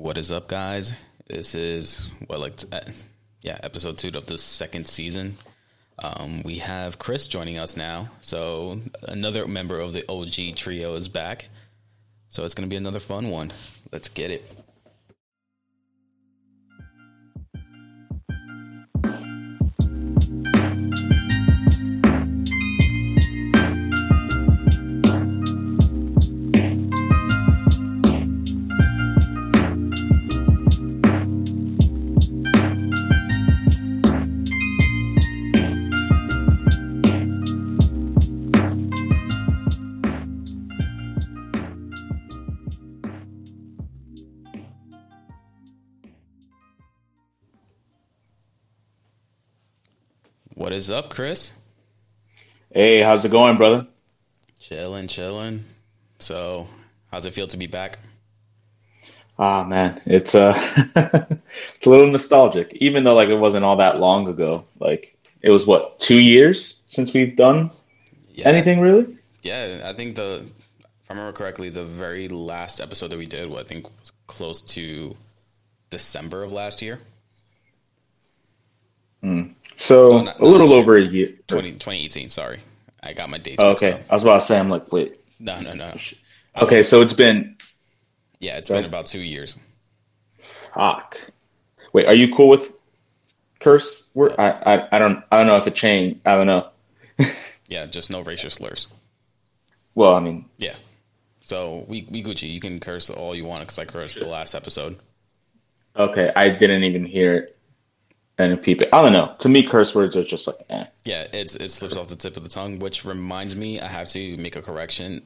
What is up, guys? This is what like uh, yeah, episode two of the second season. Um, we have Cris joining us now, so another member of the OG trio is back. So it's gonna be another fun one. Let's get it. Is up, Cris? Hey, how's it going, brother? Chilling, chilling. So, how's it feel to be back? Ah, man, it's uh, it's a little nostalgic, even though like it wasn't all that long ago. Like it was what two years since we've done Yeah, anything really? Yeah, I think the if I remember correctly, the very last episode that we did, what I think was close to December of last year, Mm. So Oh, not- a little over a year. 20, 2018, Sorry, I got my dates. Oh, okay. I was about to say, I'm like, wait. No, no, no. Okay, so it's been Yeah, it's Right. been about two years. fuck. Wait, are you cool with curse? Word? I, I I don't I don't know if it changed. I don't know. Yeah, just no racial slurs. Well, I mean, Yeah. So we we Gucci. You can curse all you want because I cursed the last episode. okay, I didn't even hear it. And people, I don't know. To me, curse words are just like, eh. Yeah, it's it slips off the tip of the tongue, which reminds me I have to make a correction.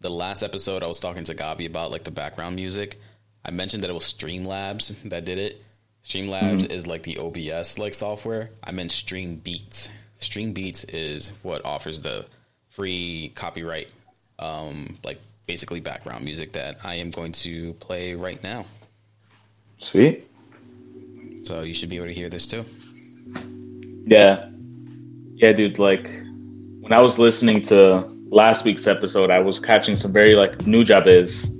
The last episode I was talking to Gabi about like the background music. I mentioned that it was Streamlabs that did it. Streamlabs is like the OBS like software. I meant Stream Beats. Stream Beats is what offers the free copyright um like basically background music that I am going to play right now. Sweet. So you should be able to hear this too. Yeah. Yeah, dude, like when I was listening to last week's episode, I was catching some very like Nujabes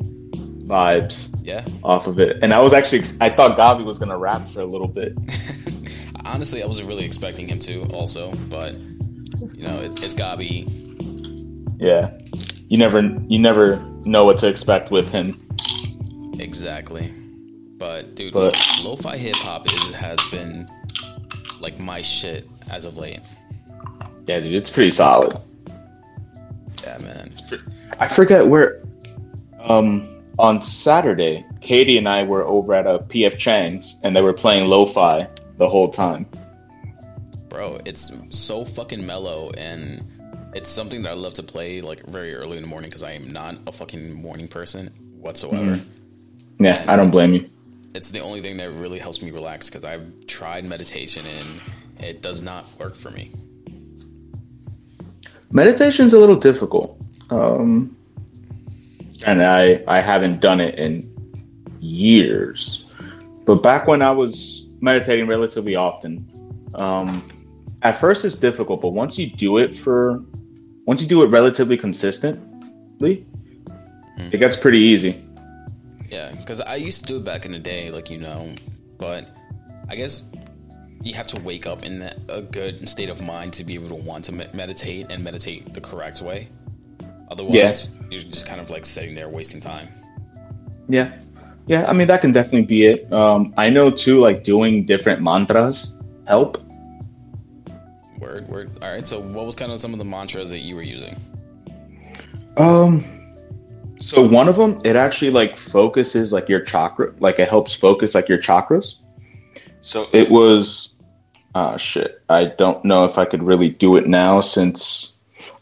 vibes Yeah. off of it. And I was actually I thought Gabi was gonna rap for a little bit. Honestly, I wasn't really expecting him to also, but you know, it, it's Gabi. Yeah. You never you never know what to expect with him. Exactly. But dude, But- lo- lo-fi hip hop has been like my shit as of late. Yeah, dude, it's pretty solid. Yeah, man. I forget where um on Saturday, Katie and I were over at a PF Chang's and they were playing lo-fi the whole time. Bro, it's so fucking mellow and it's something that I love to play like very early in the morning because I am not a fucking morning person whatsoever. Yeah, I don't blame you. It's the only thing that really helps me relax because I've tried meditation and it does not work for me. Meditation's a little difficult. Um, and I I haven't done it in years. But back when I was meditating relatively often, um, at first it's difficult, but once you do it for once you do it relatively consistently, it gets pretty easy. Yeah, because I used to do it back in the day, like you know, but I guess you have to wake up in a good state of mind to be able to want to meditate and meditate the correct way. Otherwise, you're just kind of like sitting there wasting time. Yeah. Yeah, I mean that can definitely be it. Um, I know too, like doing different mantras help. Word, word. All right. So, what was kind of some of the mantras that you were using? Um, so one of them, it actually like focuses like your chakra, like it helps focus like your chakras. So it was, ah, shit. I don't know if I could really do it now since.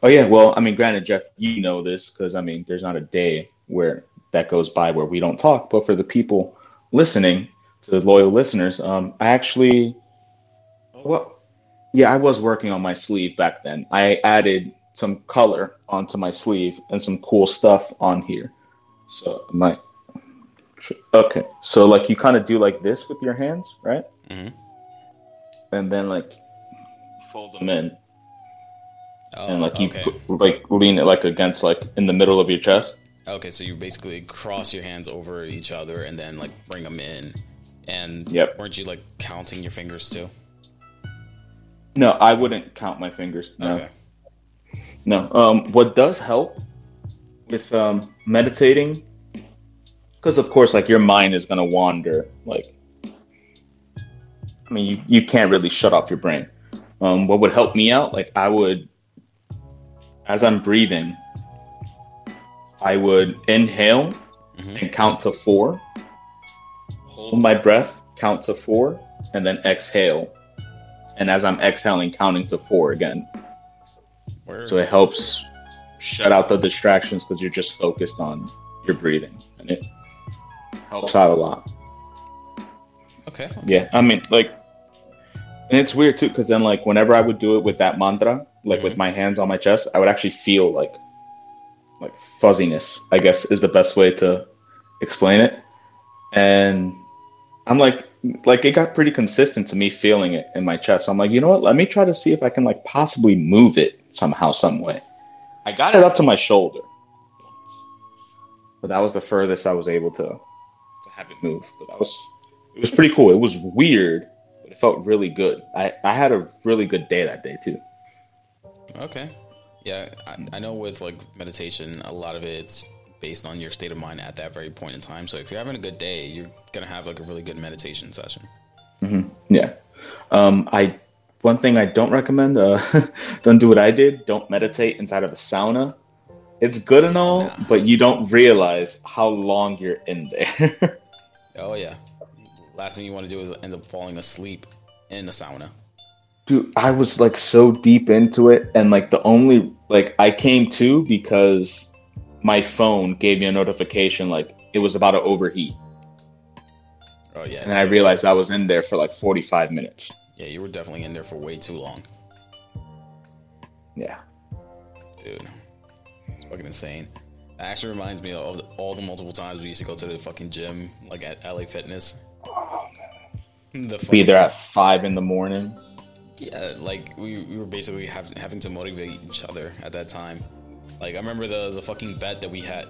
Oh yeah, well, I mean, granted, Jeff, you know this because I mean, there's not a day where that goes by where we don't talk. But for the people listening, to the loyal listeners, um, I actually, well, yeah, I was working on my sleeve back then. I added some color onto my sleeve and some cool stuff on here. So my okay, so like you kind of do like this with your hands, right? Mhm. And then like fold them in, Oh, and like you okay. put, like lean it like against like in the middle of your chest. Okay, so you basically cross your hands over each other and then like bring them in, and Yep. weren't you like counting your fingers too? No, I wouldn't count my fingers. No. Okay. No. Um, what does help with um, meditating, because of course, like your mind is gonna wander. Like, I mean, you, you can't really shut off your brain. Um, what would help me out? Like, I would, as I'm breathing, I would inhale Mhm. and count to four. Hold my breath, count to four, and then exhale. And as I'm exhaling, counting to four again. Word. So it helps shut out the distractions because you're just focused on your breathing, and it helps out a lot. okay. Yeah, I mean, like, and it's weird too because then, like, whenever I would do it with that mantra, like with mm-hmm. my hands on my chest, I would actually feel like, like fuzziness. I guess is the best way to explain it. And I'm like, like it got pretty consistent to me feeling it in my chest. So I'm like, you know what? Let me try to see if I can like possibly move it somehow, some way. I got it up to my shoulder, but that was the furthest I was able to to have it move. But that was it was pretty cool. It was weird, but it felt really good. I I had a really good day that day too. Okay. Yeah, I, I know with like meditation, a lot of it's based on your state of mind at that very point in time. So if you're having a good day, you're gonna have like a really good meditation session. Yeah. Um, I one thing I don't recommend. Uh, don't do what I did. Don't meditate inside of a sauna. It's good and all, but you don't realize how long you're in there. Oh yeah. Last thing you want to do is end up falling asleep in the sauna. Dude, I was like so deep into it, and like the only like I came to because my phone gave me a notification like it was about to overheat, Oh yeah. and I realized I was in there for like 45 minutes. Yeah, you were definitely in there for way too long, Yeah. dude. It's fucking insane. That actually reminds me of all the multiple times we used to go to the fucking gym, like at LA Fitness. Oh, The Be there at five in the morning. Yeah, like we, we were basically have, having to motivate each other at that time. Like I remember the the fucking bet that we had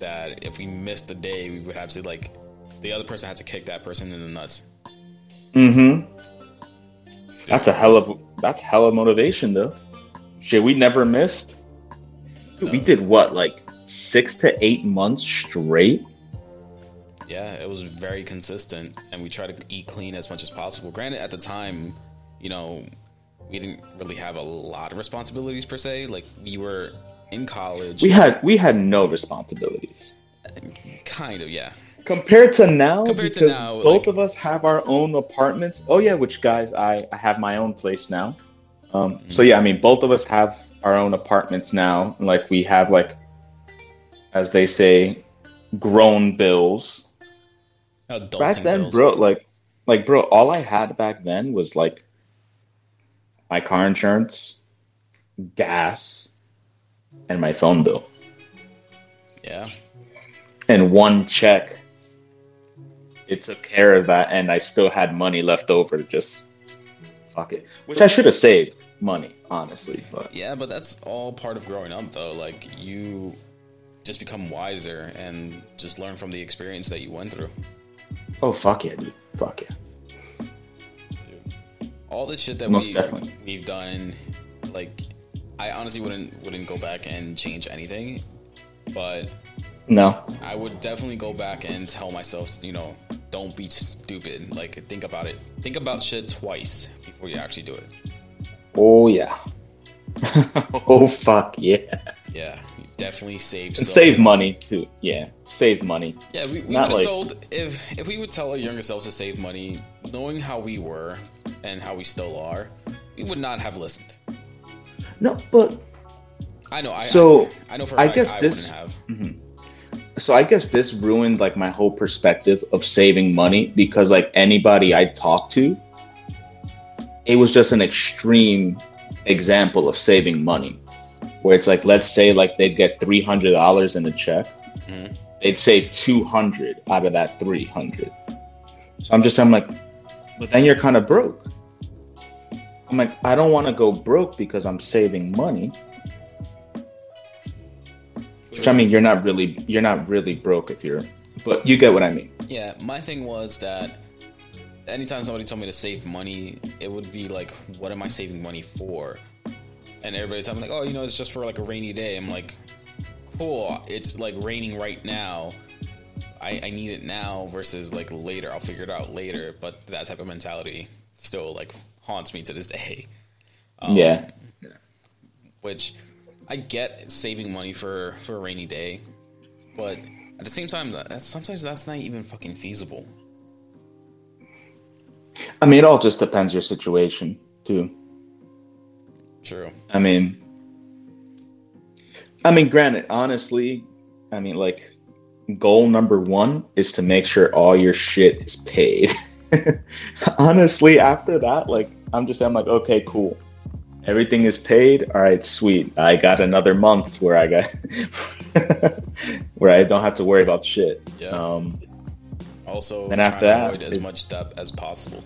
that if we missed a day, we would have to like the other person had to kick that person in the nuts. Mm-hmm. That's a hell of that's hell of motivation though. Shit, we never missed. Dude, We did what, like six to eight months straight? Yeah, it was very consistent, and we tried to eat clean as much as possible. Granted, at the time, you know, we didn't really have a lot of responsibilities per se. Like we were in college, We had we had no responsibilities. kind of, yeah. Compared to now, Compared to because now, both like- of us have our own apartments. Oh yeah, which guys, I, I have my own place now. Um, so Mm-hmm. yeah, I mean, both of us have our own apartments now. Like we have like, as they say, grown bills. Adulting back then, bills. bro, like, like, bro, all I had back then was like my car insurance, gas, and my phone bill, Yeah, and one check. It took care of that, and I still had money left over to just fuck it, which I should have saved money, honestly. But Yeah, but that's all part of growing up, though. Like you just become wiser and just learn from the experience that you went through. oh fuck yeah, dude, fuck yeah. Dude. All this shit that Most we definitely. we've done, like, I honestly wouldn't wouldn't go back and change anything, but No, I would definitely go back and tell myself, you know, don't be stupid. Like, think about it. Think about shit twice before you actually do it. oh yeah, oh fuck yeah, Yeah, you definitely save and save money too. Yeah, save money. Yeah, we, we would have like- told if if we would tell our younger selves to save money, knowing how we were and how we still are, we would not have listened. No, but I know. I So, I, I know for I guess I this- have. so I guess this ruined like my whole perspective of saving money because like anybody I talked to, it was just an extreme example of saving money. Where it's like, let's say like they'd get three hundred dollars in a check, Mhm. they'd save two hundred out of that three hundred. So I'm just I'm like, but then you're kind of broke. I'm like, I don't want to go broke because I'm saving money. Which I mean, you're not really you're not really broke if you're, but you get what I mean. Yeah, my thing was that anytime somebody told me to save money, it would be like, what am I saving money for? And everybody's telling me like, oh, you know, it's just for like a rainy day. I'm like, cool. It's like raining right now. I, I need it now versus like later. I'll figure it out later. But that type of mentality still like haunts me to this day. Um, yeah. Which I get saving money for for a rainy day, but at the same time, that, sometimes that's not even fucking feasible. I mean, it all just depends your situation too. True. I mean, I mean, granted, honestly, I mean, like, goal number one is to make sure all your shit is paid. honestly, after that, like, I'm just, I'm like, okay, cool. Everything is paid. All right, sweet. I got another month where I got where I don't have to worry about shit. Yeah. Um, Also, trying after that, avoid as it- much debt as possible.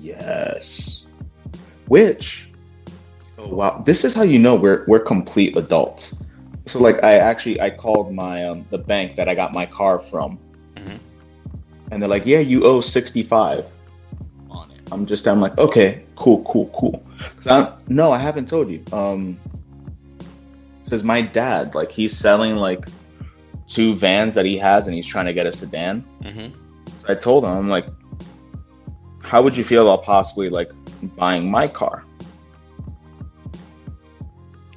Yes. Which, oh wow, this is how you know we're we're complete adults. So like, I actually I called my um the bank that I got my car from. And they're like, yeah, you owe sixty five on it. I'm just I'm like, okay, cool, cool, cool. Cause I no, I haven't told you. Um, because my dad like he's selling like two vans that he has, and he's trying to get a sedan. hmm So I told him, I'm like, how would you feel about possibly like buying my car?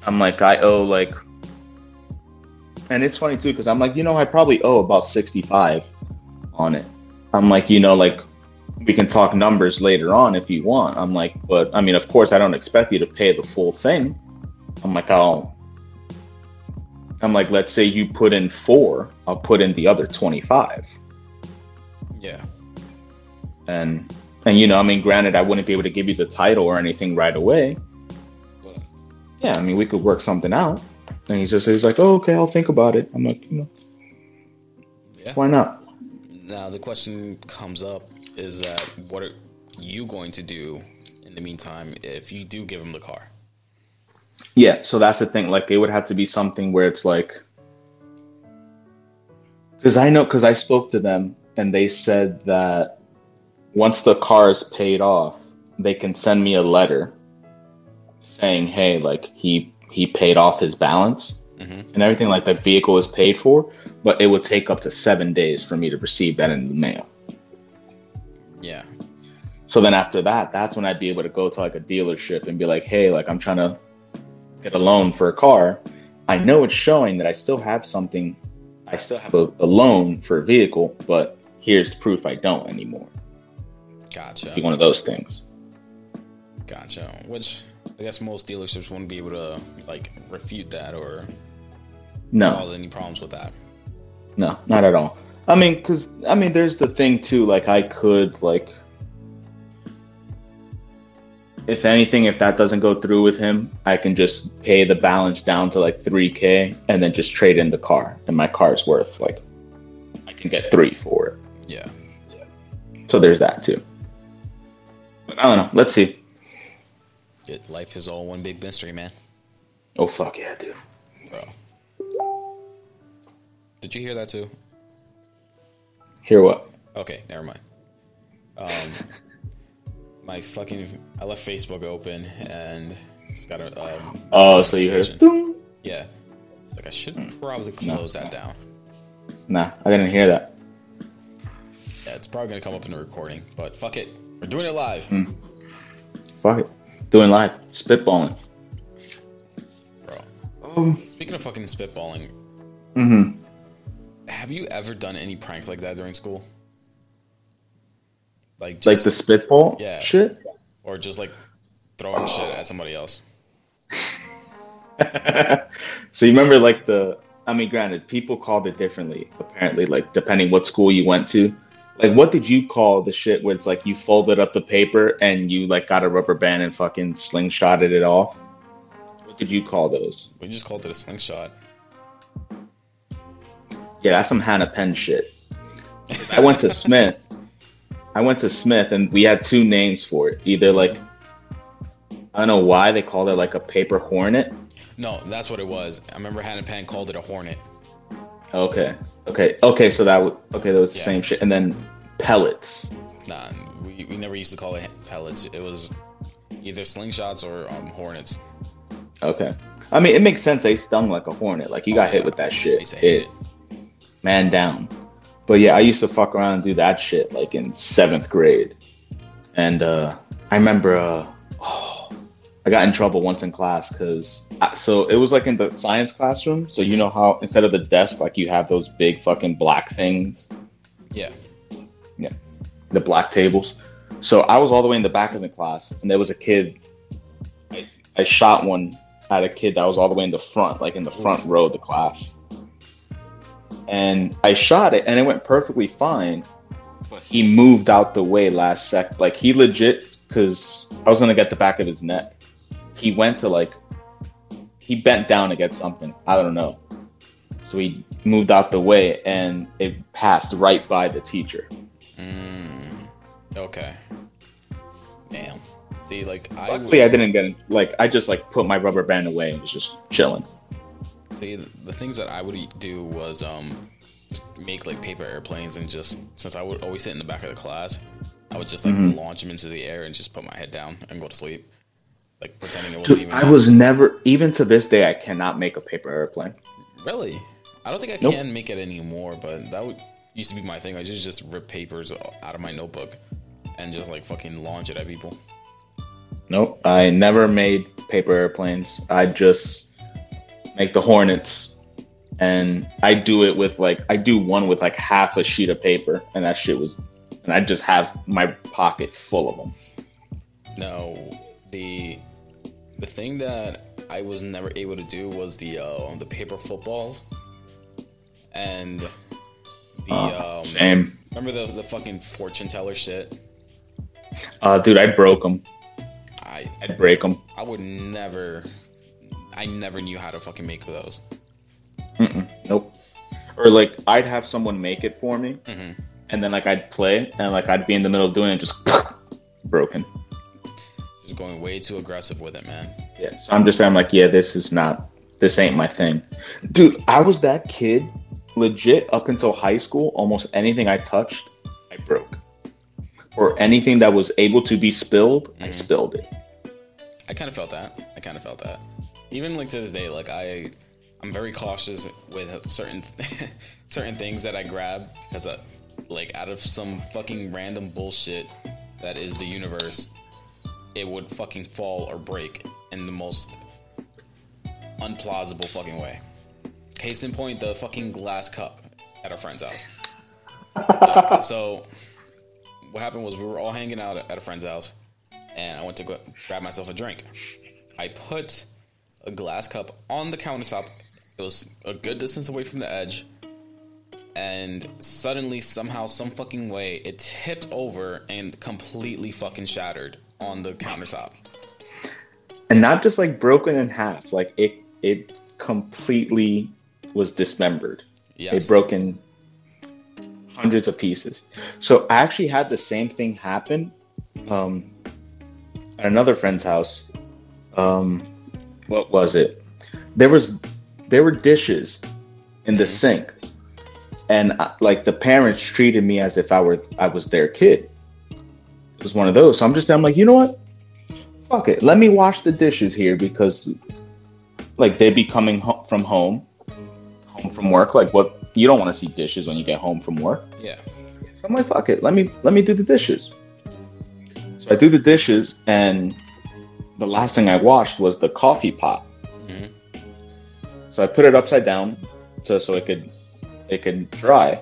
I'm like, I owe like, and it's funny too, because I'm like, you know, I probably owe about 65 on it. I'm like, you know, like, we can talk numbers later on if you want. I'm like, but I mean, of course, I don't expect you to pay the full thing. I'm like, I'll, I'm like, let's say you put in four, I'll put in the other 25 Yeah. and and you know, I mean, granted, I wouldn't be able to give you the title or anything right away. But yeah, I mean, we could work something out. And he's just he's like, oh, okay, I'll think about it. I'm like, you know, Yeah. why not? Now the question comes up: Is that what are you going to do in the meantime if you do give him the car? Yeah, so that's the thing. Like, it would have to be something where it's like, because I know, because I spoke to them and they said that once the car is paid off, they can send me a letter saying, hey, like he he paid off his balance hmm and everything, like the vehicle is paid for, but it would take up to seven days for me to receive that in the mail. Yeah. So then after that, that's when I'd be able to go to like a dealership and be like, hey, like I'm trying to get a loan for a car. I know it's showing that I still have something, I still have a, a loan for a vehicle, but here's proof I don't anymore. Gotcha. Be one of those things. Gotcha. Which I guess most dealerships wouldn't be able to like refute that or No, any problems with that. No, not at all. I mean, because I mean, there's the thing too. Like, I could like, if anything, if that doesn't go through with him, I can just pay the balance down to like three k, and then just trade in the car, and my car's worth like, I can get three for it. Yeah. So there's that too. But I don't know. Let's see. It, life is all one big mystery, man. Oh fuck yeah, dude. Bro. Did you hear that too? Hear what? Okay, never mind. Um, my fucking I left Facebook open and just got a. Um, Oh, so you heard? Boom. Yeah. It's like I should Hmm. probably close that down. Nah, I didn't hear that. Yeah, it's probably gonna come up in the recording, but fuck it, we're doing it live, Hmm. Fuck it. Doing live, spitballing. bro. Um. Speaking of fucking spitballing, Mm hmm have you ever done any pranks like that during school? Like, Like the spitball Yeah. shit. or just like throwing shit at somebody else. so you remember like the I mean granted people called it differently apparently like depending what school you went to. Like what did you call the shit where it's like you folded up the paper and you like got a rubber band and fucking slingshotted it off? What did you call those? We just called it a slingshot. Yeah, that's some Hannah Penn shit. I went to Smith. I went to Smith and we had two names for it. Either like I don't know why they called it like a paper hornet No, that's what it was. I remember Hannah Penn called it a hornet. Okay. Okay. Okay. So that would okay. That was the Yeah. same shit. And then pellets. Nah, we, we never used to call it pellets. It was either slingshots or um, hornets. Okay. I mean, it makes sense. They stung like a hornet. Like you got Oh, hit with that shit. used to hate It it. Man down. But yeah, I used to fuck around and do that shit like in seventh grade. And uh, I remember uh, oh, I got in trouble once in class because so it was like in the science classroom. So you know how instead of the desk, like you have those big fucking black things, Yeah. Yeah. The black tables. So I was all the way in the back of the class, and there was a kid. I, I shot one at a kid that was all the way in the front, like in the front row of the class. And I shot it, and it went perfectly fine. But he moved out the way last sec. Like he legit, because I was gonna get the back of his neck. He went to like, he bent down to get something. I don't know. So he moved out the way, and it passed right by the teacher. Mm, okay. Damn. See, like I Luckily, I didn't get like I just like put my rubber band away and was just chilling. See, the things that I would do was um make like paper airplanes and just since I would always sit in the back of the class, I would just like Mm-hmm. launch them into the air and just put my head down and go to sleep, like pretending it wasn't Dude, even. I was never even to this day I cannot make a paper airplane. really. I don't think I Nope. can make it anymore, but that would used to be my thing. I just just rip papers out of my notebook and just like fucking launch it at people. Nope, I never made paper airplanes. I just make the Hornets, and I do it with like I do one with like half a sheet of paper, and that shit was, and I just have my pocket full of them. No, the the thing that I was never able to do was the uh, the paper footballs and the Uh, um, same, remember the the fucking fortune teller shit. uh, dude. I broke them. I I'd break them. I would never. I never knew how to fucking make those. Nope. Or like I'd have someone make it for me, Mhm. and then like I'd play, and like I'd be in the middle of doing it, just broken. Just going way too aggressive with it, man. Yeah. So I'm just saying, I'm like, yeah, this is not, this ain't my thing, dude. I was that kid, legit up until high school. Almost anything I touched, I broke, or anything that was able to be spilled, I Mhm. spilled it. I kind of felt that. I kind of felt that. Even like to this day, like I, I'm very cautious with certain certain things that I grab because, like, out of some fucking random bullshit that is the universe, it would fucking fall or break in the most unplausible fucking way. Case in point, the fucking glass cup at our friend's house. Yeah, so, what happened was we were all hanging out at a friend's house and I went to grab myself a drink. I put a glass cup on the countertop. It was a good distance away from the edge. And suddenly, somehow, some fucking way, it tipped over and completely fucking shattered on the countertop. And not just like broken in half, like it, it completely was dismembered. Yes. It broke in hundreds of pieces. So I actually had the same thing happen um, at another friend's house. Um, what was it? There was there were dishes in the Mhm. sink, and uh, like the parents treated me as if I were I was their kid. It was one of those. So I'm just I'm like, you know what? Fuck it. Let me wash the dishes here because like they'd be coming ho- from home, home from work. Like what? You don't want to see dishes when you get home from work. Yeah. So I'm like, fuck it. Let me let me do the dishes. So I do the dishes, and the last thing I washed was the coffee pot. Mhm. So I put it upside down, so so it could it could dry.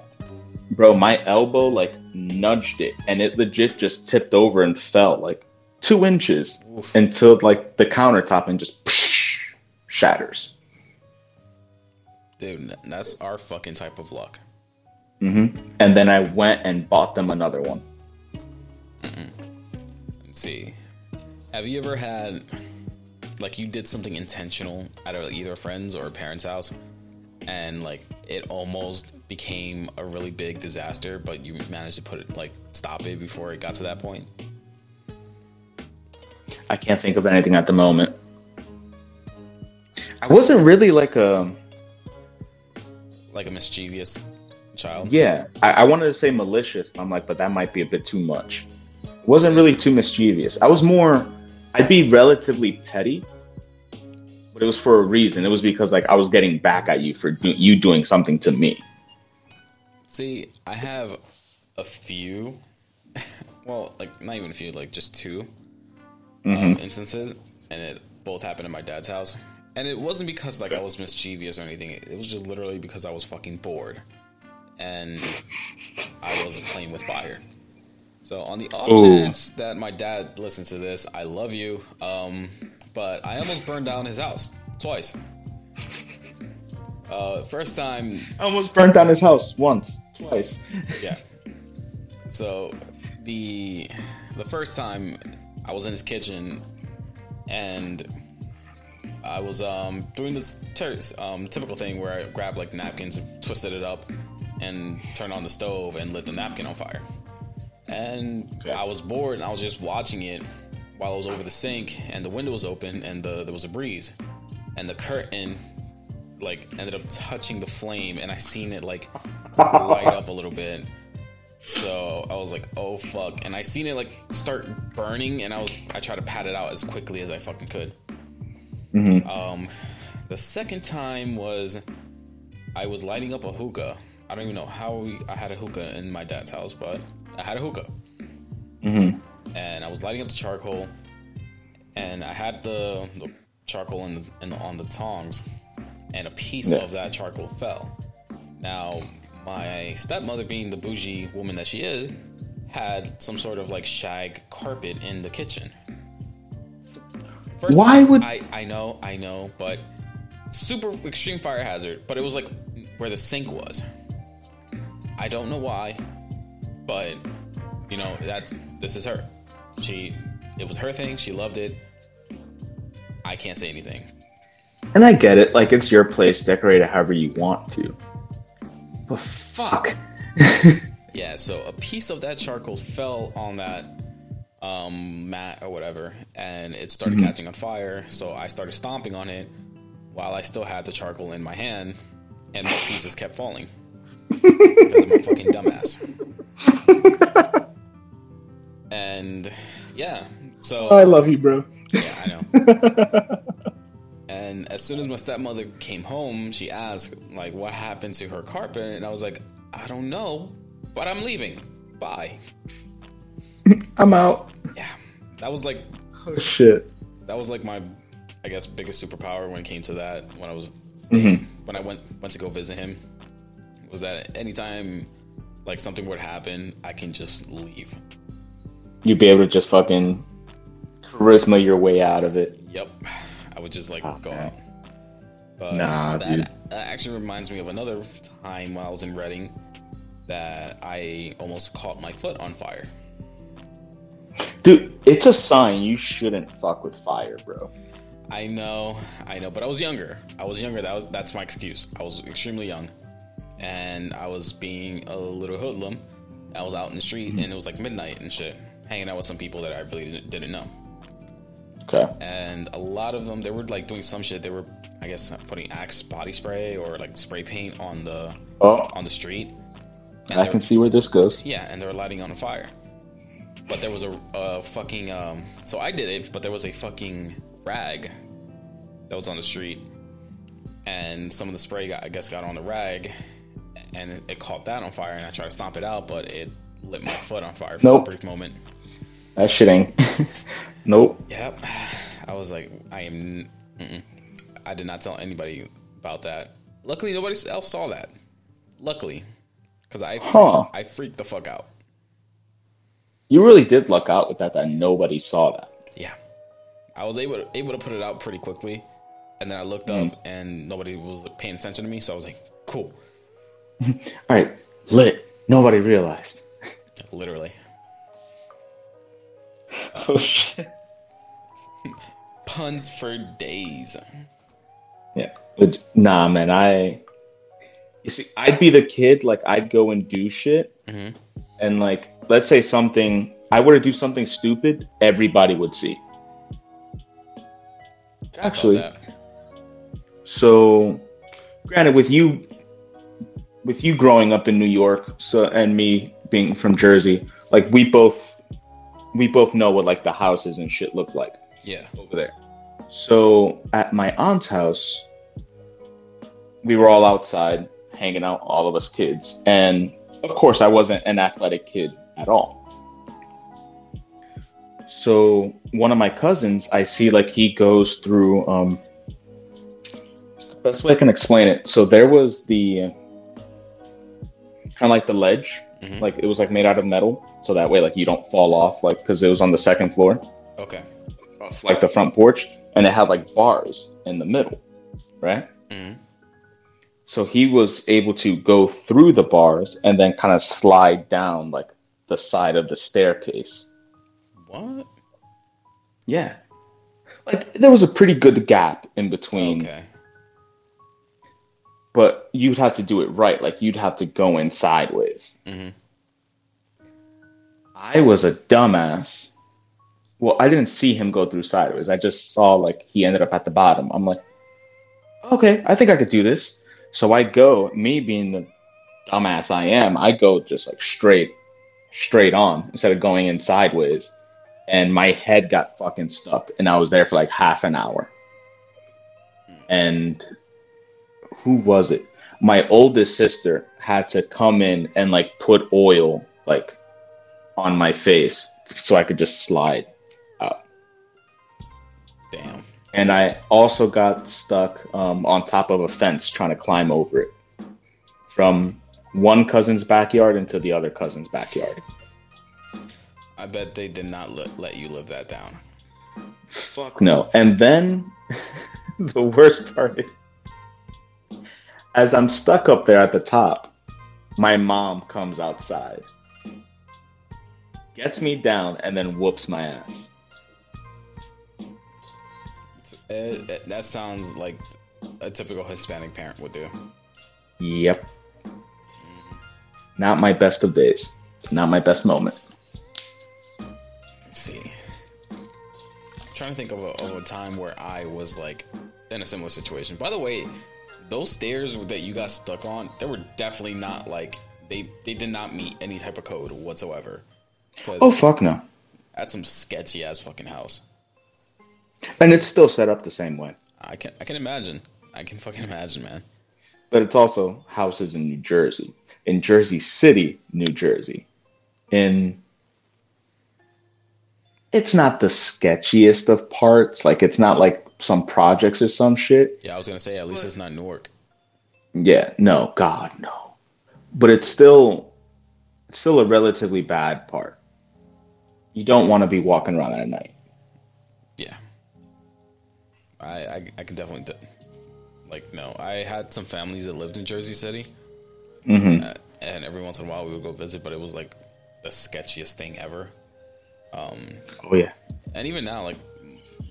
Bro, my elbow like nudged it, and it legit just tipped over and fell like two inches Oof. until like the countertop and just shatters. Dude, that's our fucking type of luck. hmm And then I went and bought them another one. Let's see. Have you ever had like you did something intentional at either a friend's or a parent's house and like it almost became a really big disaster, but you managed to put it like stop it before it got to that point? I can't think of anything at the moment. I wasn't really like a Like a mischievous child. yeah. I, I wanted to say malicious, but I'm like, but that might be a bit too much. It wasn't really too mischievous. I was more. I'd be relatively petty, but it was for a reason. It was because like I was getting back at you for do, you doing something to me. See, I have a few. Well, like not even a few, like just 2 um, instances, and it both happened in my dad's house. And it wasn't because like I was mischievous or anything. It was just literally because I was fucking bored, and I was playing with fire. So on the off chance that my dad listens to this, I love you. Um, but I almost burned down his house twice. Uh, first time I almost burned down his house once, twice. yeah. So the the first time I was in his kitchen and I was um, doing this ter- um, typical thing where I grabbed like napkins, twisted it up, and turned on the stove and lit the napkin on fire. And Okay. I was bored and I was just watching it while I was over the sink and the window was open and the, there was a breeze and the curtain like ended up touching the flame and I seen it like light up a little bit. So I was like, oh fuck. And I seen it like start burning and I was I tried to pat it out as quickly as I fucking could. Um the second time was I was lighting up a hookah. I don't even know how we, I had a hookah in my dad's house, but I had a hookah. Mhm. And I was lighting up the charcoal and I had the, the charcoal in the, in on the tongs and a piece Yeah. of that charcoal fell. Now, my stepmother, being the bougie woman that she is, had some sort of like shag carpet in the kitchen. First Why time- would- I? I know, I know, but super extreme fire hazard. But it was like where the sink was. I don't know why, but you know that's this is her. She, it was her thing. She loved it. I can't say anything. And I get it, like it's your place, decorate it however you want to. But fuck. Yeah, so a piece of that charcoal fell on that um, mat or whatever, and it started catching on fire. So I started stomping on it while I still had the charcoal in my hand, and more pieces kept falling. Because I'm a fucking dumbass. And yeah, so I love you, bro. yeah, I know. and as soon as my stepmother came home, she asked, like, what happened to her carpet? And I was like, I don't know, but I'm leaving. Bye. I'm out. Yeah. That was like Oh shit. that was like my I guess biggest superpower when it came to that when I was Mhm. when I went went to go visit him was that anytime like something would happen, I can just leave. You'd be able to just fucking charisma your way out of it. Yep. I would just like Oh, go man. out. But Nah, that, dude. that actually reminds me of another time when I was in Reading that I almost caught my foot on fire. Dude, it's a sign you shouldn't fuck with fire, bro. I know, I know, but I was younger. I was younger. That was that's my excuse. I was extremely young, and I was being a little hoodlum. I was out in the street, and it was like midnight and shit, hanging out with some people that I really didn't, didn't know. Okay. And a lot of them, they were like doing some shit. They were, I guess, putting Axe body spray or like spray paint on the Oh, on the street. And I can were- see where this goes. yeah, and they were lighting on a fire. But there was a, a fucking um. So I did it, but there was a fucking rag that was on the street, and some of the spray got, I guess, got on the rag, and it, it caught that on fire. And I tried to stomp it out, but it lit my foot on fire for Nope. a brief moment. That shit ain't. nope. Yep, I was like, I am. Mm-mm. I did not tell anybody about that. Luckily, nobody else saw that. Luckily, because I Huh. I freaked the fuck out. You really did luck out with that. That nobody saw that. Yeah, I was able to, able to put it out pretty quickly, and then I looked mm. up and nobody was paying attention to me. So I was like, "Cool," All right, lit. Nobody realized. literally. Oh shit. Puns for days. Yeah. But nah, man. I. You see, I'd be the kid. Like, I'd go and do shit, Mhm. and like, let's say something. I were to do something stupid. Everybody would see. Actually- So, granted, with you, with you growing up in New York, so and me being from Jersey, like we both, we both know what like the houses and shit look like Yeah. over there. So at my aunt's house, we were all outside hanging out, all of us kids, and of course, I wasn't an athletic kid at all. So one of my cousins, I see like he goes through. Um, the best way I can explain it. So there was the kind of like the ledge, Mhm. like it was like made out of metal, so that way like you don't fall off, like because it was on the second floor Okay. of like the front porch, and it had like bars in the middle, right? hmm So he was able to go through the bars and then kind of slide down like the side of the staircase. What? Yeah. Like there was a pretty good gap in between, Okay. But you'd have to do it right. Like you'd have to go in sideways. hmm I was a dumbass. Well, I didn't see him go through sideways. I just saw like he ended up at the bottom. I'm like, okay, I think I could do this. So I go, me being the dumbass I am, I go just like straight, straight on instead of going in sideways. And my head got fucking stuck, and I was there for like half an hour. And who was it? My oldest sister had to come in and like put oil like on my face so I could just slide out. Damn. And I also got stuck um, on top of a fence trying to climb over it from one cousin's backyard into the other cousin's backyard. I bet they did not let, let you live that down. Fuck no. And then the worst part is, as I'm stuck up there at the top, my mom comes outside, gets me down, and then whoops my ass. It, it- that sounds like a typical Hispanic parent would do. Yep. Not my best of days. Not my best moment. Let's see. I'm trying to think of a, of a time where I was like in a similar situation. By the way, those stairs that you got stuck on, they were definitely not like they they did not meet any type of code whatsoever. Oh fuck no. that's some sketchy ass fucking house. And it's still set up the same way. I can I can imagine. I can fucking imagine, man. But it's also houses in New Jersey. In Jersey City, New Jersey. In it's not the sketchiest of parts. Like it's not like some projects or some shit. Yeah, I was gonna say at least it's not Newark. Yeah, no, God, no. But it's still it's still a relatively bad part. You don't want to be walking around at night. Yeah. I I, I can definitely like no. I had some families that lived in Jersey City, hmm uh, and every once in a while we would go visit, but it was like the sketchiest thing ever. Um, Oh yeah. and even now, like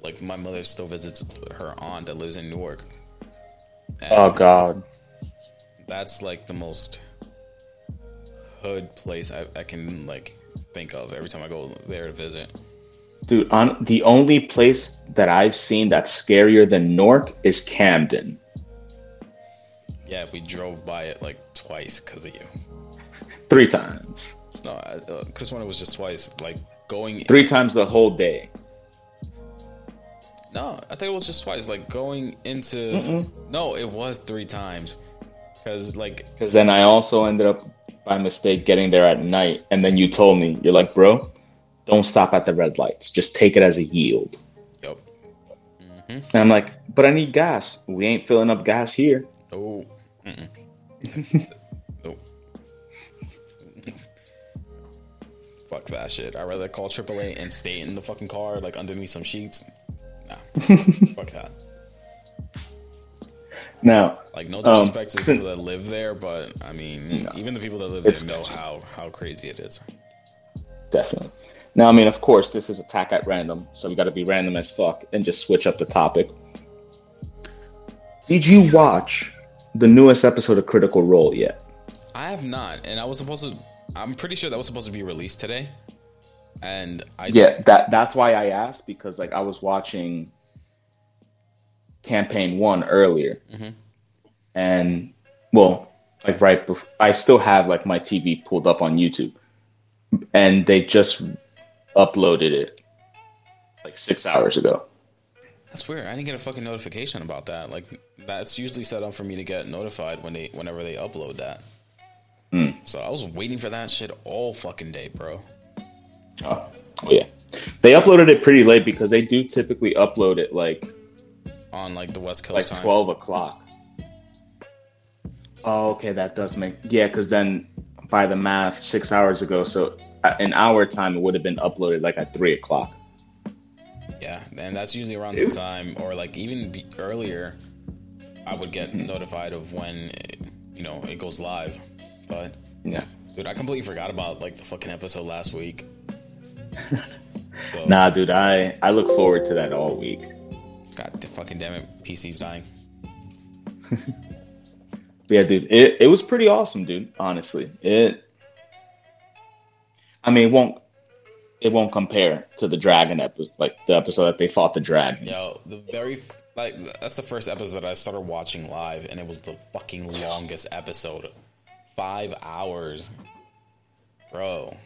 like my mother still visits her aunt that lives in Newark. And Oh God. that's like the most hood place I, I can like think of every time I go there to visit. Dude, on the only place that I've seen that's scarier than Newark is Camden. Yeah, we drove by it like twice because of you. Three times. No, I, uh, Cris one it was just twice. Like going. Three times the whole day. I think it was just twice. Like going into. No, it was three times. Because like Because then I also ended up by mistake getting there at night, and then you told me, you're like, bro, don't stop at the red lights. Just take it as a yield. yo, mm-hmm. And I'm like, but I need gas. We ain't filling up gas here. oh, mm-mm. nope. Fuck that shit. I'd rather call AAA and stay in the fucking car, like underneath some sheets. Fuck that. Now, Like no Um, disrespect to the people that live there, but I mean, No. even the people that live there know sketchy. how how crazy it is. definitely. Now, I mean, of course, this is attack at random, so we got to be random as fuck and just switch up the topic. Did you watch the newest episode of Critical Role yet? I have not, and I was supposed to. I'm pretty sure that was supposed to be released today, and I Yeah, that that's why I asked because like I was watching campaign one earlier, mm-hmm. and well, like right before, I still have like my TV pulled up on YouTube, and they just uploaded it like six hours ago. That's weird. I didn't get a fucking notification about that. Like that's usually set up for me to get notified when they whenever they upload that. Hmm. So I was waiting for that shit all fucking day, bro. Oh, oh yeah, they uploaded it pretty late because they do typically upload it like On like the West Coast like time. twelve o'clock. Oh, okay, that does make yeah. Because then by the math, six hours ago, so uh, in our time, it would have been uploaded like at three o'clock. Yeah, and that's usually around the time, or like even be earlier. I would get notified of when it, you know it goes live. But Yeah. dude, I completely forgot about like the fucking episode last week. So, Nah, dude, I I look forward to that all week. God the fucking damn it, PC's dying. Yeah, dude, it, it was pretty awesome, dude. Honestly, it. I mean, it won't it won't compare to the dragon episode, like the episode that they fought the dragon. Yo, the very like that's the first episode I started watching live, and it was the fucking longest episode, five hours, bro.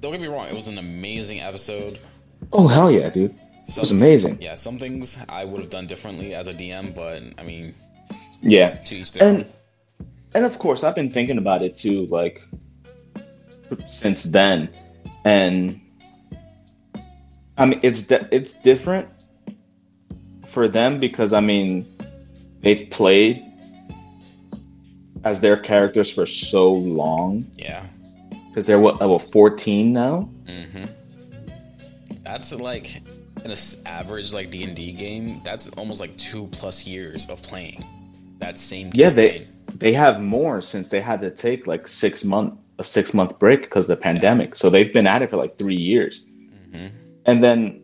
Don't get me wrong, it was an amazing episode. Oh hell yeah, dude! It was amazing. Yeah, some things I would have done differently as a DM, but I mean, Yeah, their own. and and of course I've been thinking about it too, like since then, and I mean it's di- it's different for them because I mean they've played as their characters for so long Yeah, because they're what level fourteen now. hmm that's like in a s- average like D and D game. That's almost like two plus years of playing that same. Yeah, they campaign. they have more since they had to take like six month a six month break because of the pandemic. So they've been at it for like three years. Mhm. And then,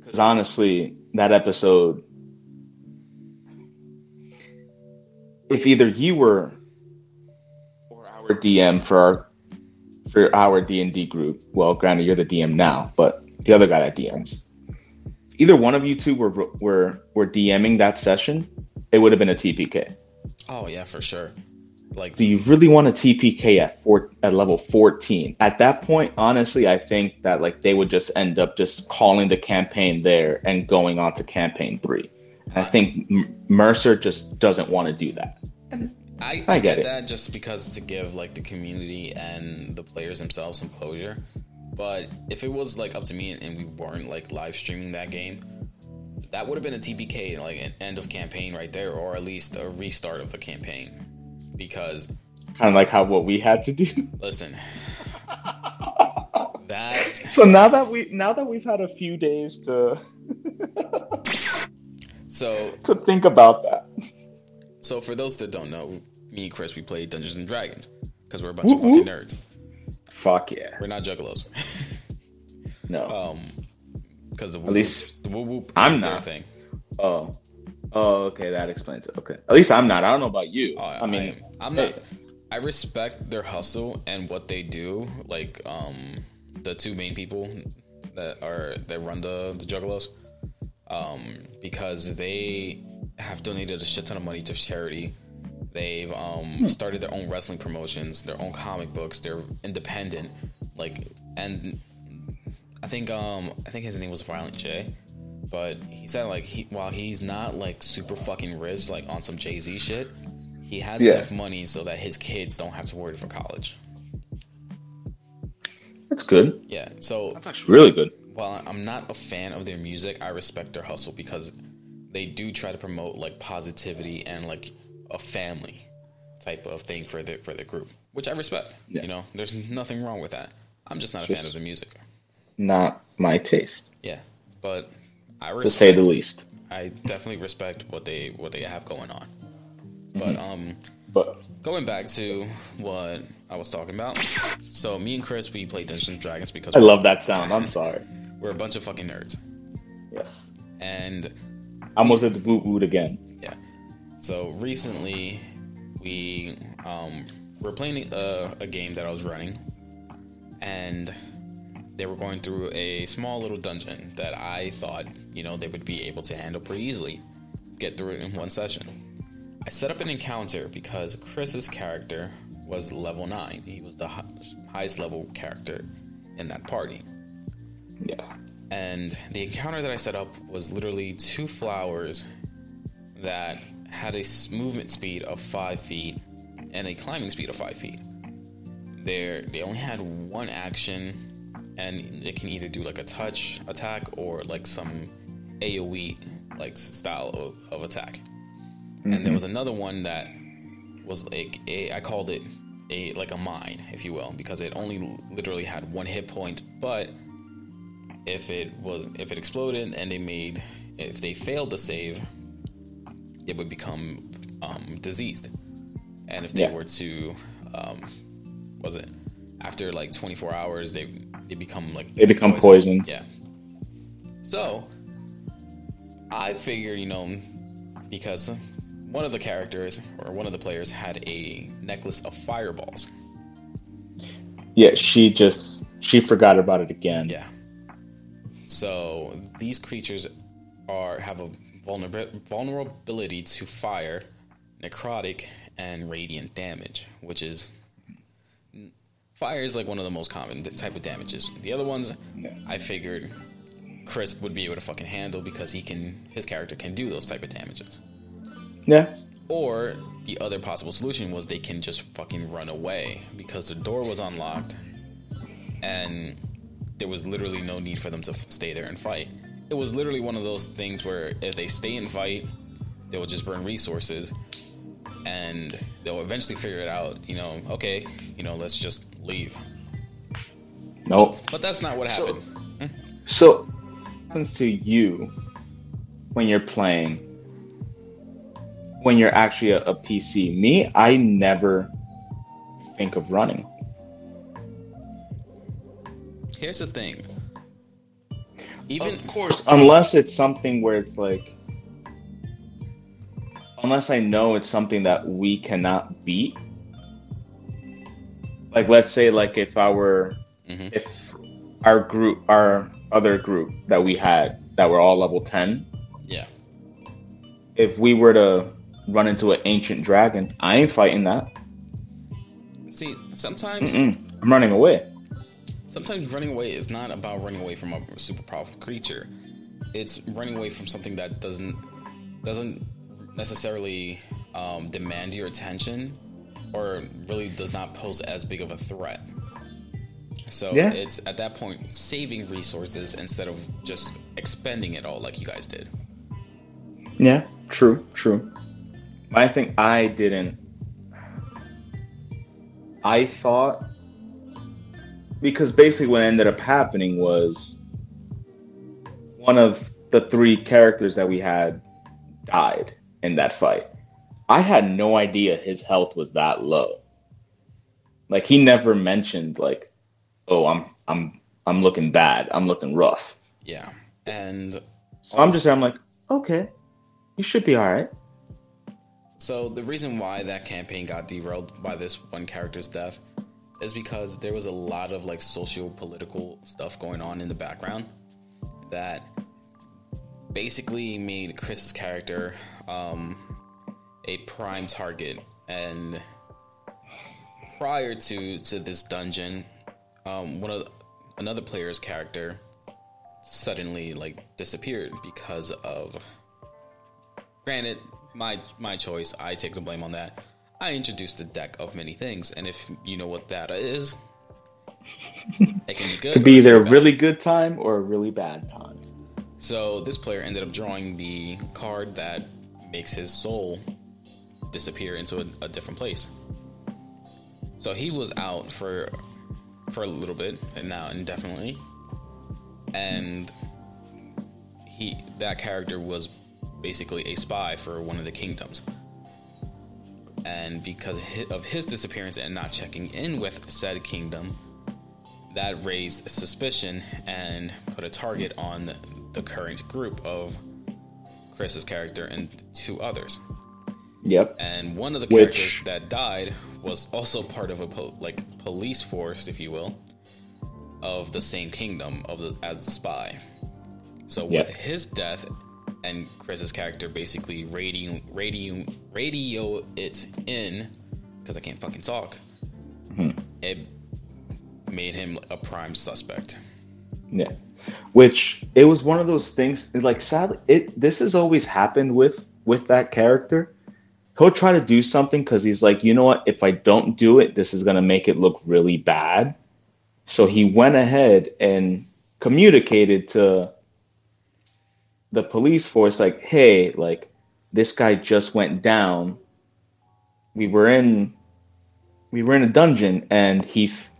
because honestly, that episode, if either you were or our DM for our for our D and D group, well, granted you're the DM now, but the other guy that DMs, either one of you two were were were DMing that session, it would have been a TPK. Oh yeah, for sure. Like Do you really want a TPK at four at level 14? At that point, honestly, I think that like they would just end up just calling the campaign there and going on to campaign three. And I think Mercer just doesn't want to do that. I, I I get get it. that just because to give like the community and the players themselves some closure. But if it was like up to me and we weren't like live streaming that game, that would have been a TPK, like an end of campaign right there, or at least a restart of the campaign. Because Kind of like how what we had to do. listen, that so now that we now that we've had a few days to so to think about that. so for those that don't know, me and Cris we play Dungeons and Dragons because we're a bunch of fucking nerds. Fuck yeah. We're not juggalos. No. um, because At least the whoop whoop I'm not. thing. oh. Oh, okay, that explains it. Okay. At least I'm not. I don't know about you. Oh, I mean, I, am not. I respect their hustle and what they do. Like um, the two main people that are that run the the Juggalos, um, because they have donated a shit ton of money to charity. They've um started their own wrestling promotions, their own comic books. They're independent, like and I think um I think his name was Violent J. But he said like he while he's not like super fucking rich like on some Jay Z shit, he has Yeah. enough money so that his kids don't have to worry for college. that's good. Yeah. So That's actually really good. while I'm not a fan of their music, I respect their hustle because they do try to promote like positivity and like a family type of thing for the for their group, which I respect. Yeah. You know, there's nothing wrong with that. I'm just not a Just- fan of the music. Not my taste, Yeah, but I to say the least. I definitely respect what they what they have going on. Mm-hmm. But um, But going back to what I was talking about, so me and Cris we play Dungeons and Dragons because I love that sound. I'm sorry. we're a bunch of fucking nerds, Yes. and I almost did the boot boot again. So recently, we um were playing a, a game that I was running, and they were going through a small little dungeon that I thought you know they would be able to handle pretty easily. get through it in one session. I set up an encounter because Cris's character was level 9. He was the hi- highest level character in that party. Yeah. And the encounter that I set up was literally two flowers that had a movement speed of 5 feet and a climbing speed of 5 feet. They're, they only had one action, and it can either do like a touch attack or like some AoE like style of, of attack. And there mm-hmm. was another one that was like a I called it a like a mine, if you will, because it only literally had one hit point, but if it was if it exploded and they made if they failed to save, it would become um, diseased. And if they Yeah. were to um, was it after like 24 hours they they become like They become poisoned. yeah. So I figured, you know, because one of the characters or one of the players had a necklace of fireballs. Yeah, she just she forgot about it again. Yeah. So these creatures are have a vulnerab- vulnerability to fire, necrotic, and radiant damage, which is fire is like one of the most common type of damages. The other ones. I figured Cris would be able to fucking handle because he can his character can do those type of damages. Yeah. Or the other possible solution was they can just fucking run away because the door was unlocked and there was literally no need for them to f- stay there and fight. It was literally one of those things where if they stay and fight, they will just burn resources and they'll eventually figure it out, you know, okay, you know, let's just leave. Nope. But that's not what So- happened. So, what happens to you when you're playing? When you're actually a, a PC? Me, I never think of running. Here's the thing. Even of course, unless it's something where it's like, unless I know it's something that we cannot beat. Like, let's say, like if I were, Mhm. if our group, our other group that we had that were all level ten, yeah. if we were to run into an ancient dragon, I ain't fighting that. See, sometimes Mm-mm. I'm running away. Sometimes running away is not about running away from a super powerful creature. It's running away from something that doesn't doesn't necessarily um, demand your attention or really does not pose as big of a threat. So Yeah. it's at that point saving resources instead of just expending it all like you guys did. Yeah, true, true. I think I didn't. I thought because basically what ended up happening was one of the three characters that we had died in that fight. I had no idea his health was that low. Like he never mentioned like, "Oh, I'm I'm I'm looking bad. I'm looking rough." Yeah. And So I'm just I'm like, "Okay. You should be all right." So the reason why that campaign got derailed by this one character's death is because there was a lot of like socio-political stuff going on in the background that basically made Cris's character um, a prime target. And prior to to this dungeon, um, one of another player's character suddenly like disappeared because of granted my my choice i take the blame on that i introduced a deck of many things and if you know what that is it can be good Could be either a really good time or a really bad time. so this player ended up drawing the card that makes his soul disappear into a, a different place. So he was out for for a little bit and now indefinitely. And he that character was basically a spy for one of the kingdoms and because of his disappearance and not checking in with said kingdom that raised suspicion and put a target on the current group of Cris's character and two others. Yep. And one of the Which- characters that died was also part of a po- like police force, if you will, of the same kingdom of the as the spy. So Yeah. with his death and Cris's character basically radio radio radio it in because I can't fucking talk. Hmm. It made him a prime suspect. Yeah. Which it was one of those things like sadly it this has always happened with with that character. He'll try to do something because he's like, you know what, if I don't do it, this is gonna make it look really bad. So he went ahead and communicated to the police force like, hey, like this guy just went down. We were in we were in a dungeon and he f-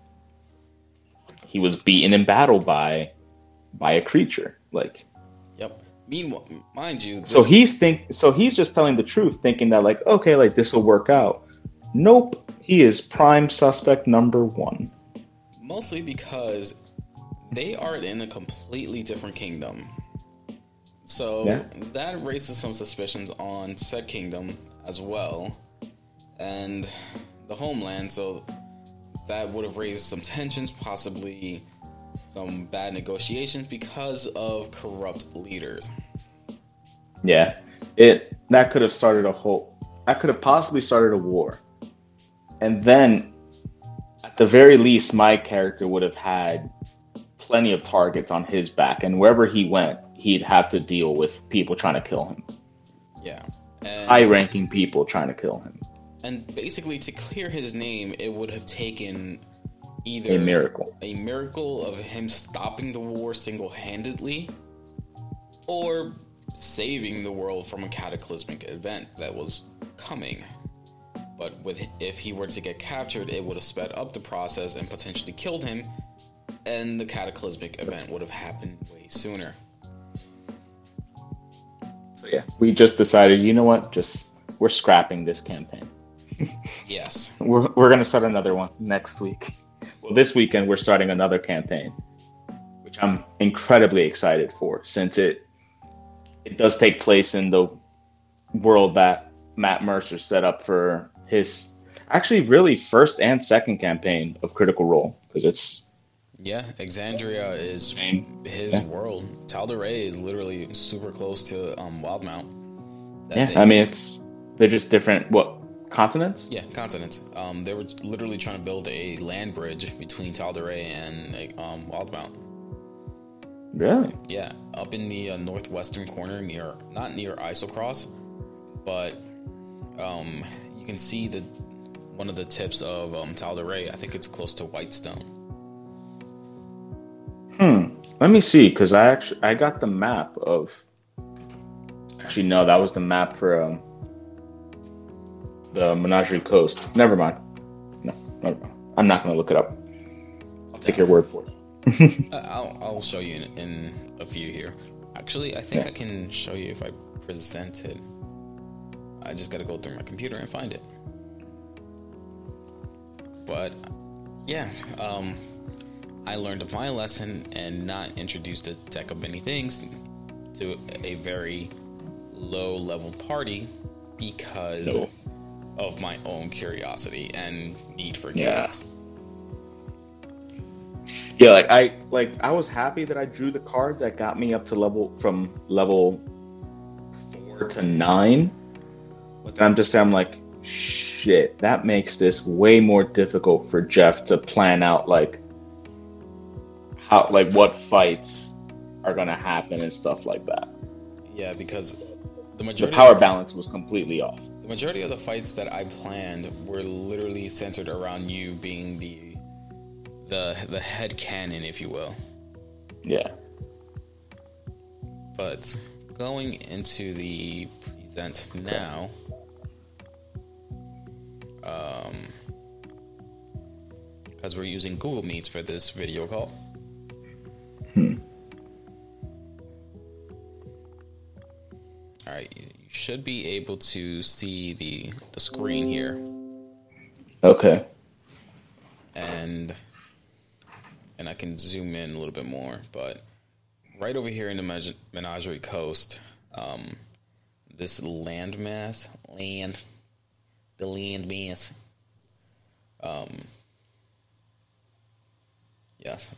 he was beaten in battle by by a creature like Yep. Meanwhile, mind you, so he's think so he's just telling the truth thinking that like okay like this will work out nope he is prime suspect number one mostly because they are in a completely different kingdom. So Yeah. that raises some suspicions on said kingdom as well, and the homeland. So that would have raised some tensions, possibly some bad negotiations because of corrupt leaders. yeah it that could have started a whole that could have possibly started a war and then at the very least my character would have had plenty of targets on his back and wherever he went he'd have to deal with people trying to kill him Yeah. And, high ranking people trying to kill him and basically, to clear his name, it would have taken either a miracle a miracle of him stopping the war single handedly or saving the world from a cataclysmic event that was coming. But with if he were to get captured, it would have sped up the process and potentially killed him, and the cataclysmic event would have happened way sooner. So yeah, we just decided, you know what? Just we're scrapping this campaign. Yes. We're we're gonna start another one next week. Well, this weekend we're starting another campaign, which I'm incredibly excited for, since it it does take place in the world that Matt Mercer set up for his actually really first and second campaign of Critical Role because it's Yeah, Exandria is his Yeah. world. Tal'Dorei is literally super close to um, Wildemount. That yeah. they- I mean, it's they're just different what continents. Yeah, continents. Um, they were literally trying to build a land bridge between Tal'Dorei and um, Wildemount. Really? Yeah, up in the uh, northwestern corner, near not near Eiselcross, but um, you can see the one of the tips of um, Tal'Dorei. I think it's close to Whitestone. Let me see, because I actually I got the map of. Actually, no, that was the map for um, the Menagerie Coast. Never mind. No, never mind. I'm not gonna look it up. I'll take your word for it. I'll, I'll show you in, in a few here. Actually, I think Yeah. I can show you if I present it. I just got to go through my computer and find it. But yeah, um, I learned my lesson and not introduced a deck of many things to a very low level party because No. of my own curiosity and need for Yeah. Yeah, like I like I was happy that I drew the card that got me up to level from level four to nine. But then I'm just I'm like, shit, that makes this way more difficult for Jeff to plan out like how like what fights are gonna happen and stuff like that. Yeah, because the The power balance was completely off. The majority of the fights that I planned were literally centered around you being the the the head cannon, if you will. Yeah. But going into the present now, um, because we're using Google Meets for this video call. All right, you you should be able to see the the screen here. Okay. and and I can zoom in a little bit more, but right over here in the Menagerie Coast, um, this landmass, land, the landmass, um, yes,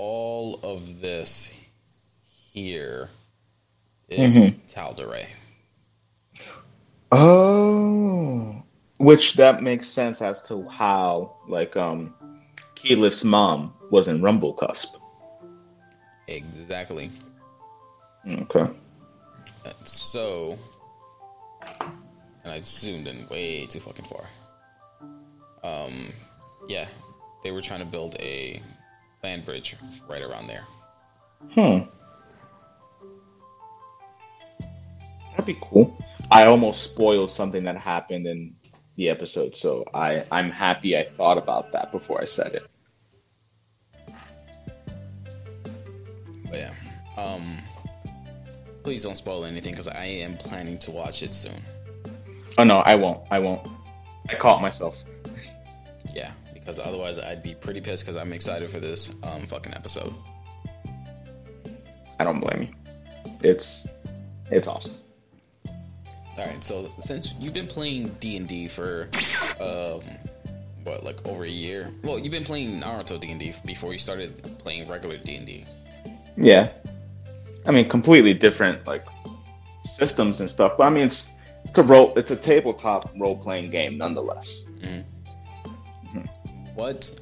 all of this here is Mhm. Tal'Dorei. Oh, which that makes sense as to how like um, Keyleth's mom was in Rumblecusp. Exactly. Okay. Uh, So, and I zoomed in way too fucking far. Um, yeah, they were trying to build a land bridge right around there. Hmm. That'd be cool. I almost spoiled something that happened in the episode, so I I'm happy I thought about that before I said it. But yeah, um, please don't spoil anything because I am planning to watch it soon. Oh no, I won't. I won't. I caught myself. Yeah, because otherwise I'd be pretty pissed because I'm excited for this um fucking episode. I don't blame you. It's it's awesome. All right, so since you've been playing D and D for um what like over a year, well, you've been playing Naruto D and D before you started playing regular D and D. Yeah. I mean, completely different like systems and stuff, but I mean, it's it's a role. It's a tabletop role playing game nonetheless. What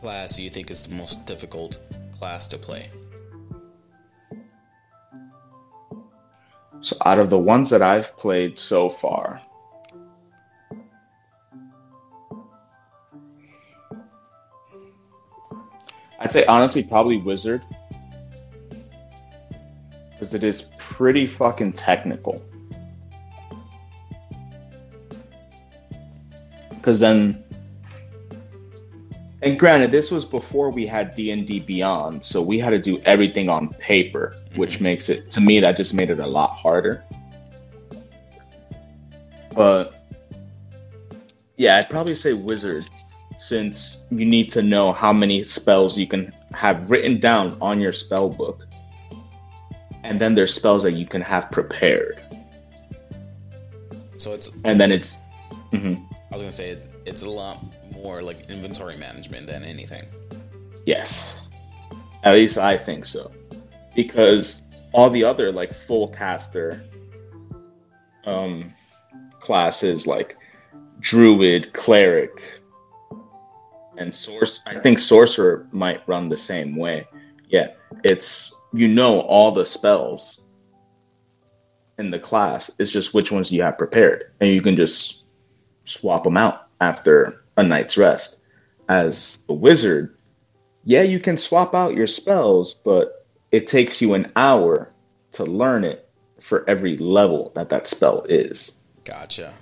class do you think is the most difficult class to play? So out of the ones that I've played so far, I'd say honestly probably Wizard. Because it is pretty fucking technical. Because then, and granted, this was before we had D and D Beyond, so we had to do everything on paper, which makes it to me that just made it a lot harder. But yeah, I'd probably say Wizard, since you need to know how many spells you can have written down on your spell book, and then there's spells that you can have prepared, So it's and then it's. mhm. I was gonna say it's a lot more like inventory management than anything. Yes. At least I think so. Because all the other like full caster um classes like druid, cleric, and source I think sorcerer might run the same way. Yeah. It's you know all the spells in the class. It's just which ones you have prepared. And you can just swap them out after a night's rest. As a wizard, yeah, you can swap out your spells, but it takes you an hour to learn it for every level that that spell is. Gotcha.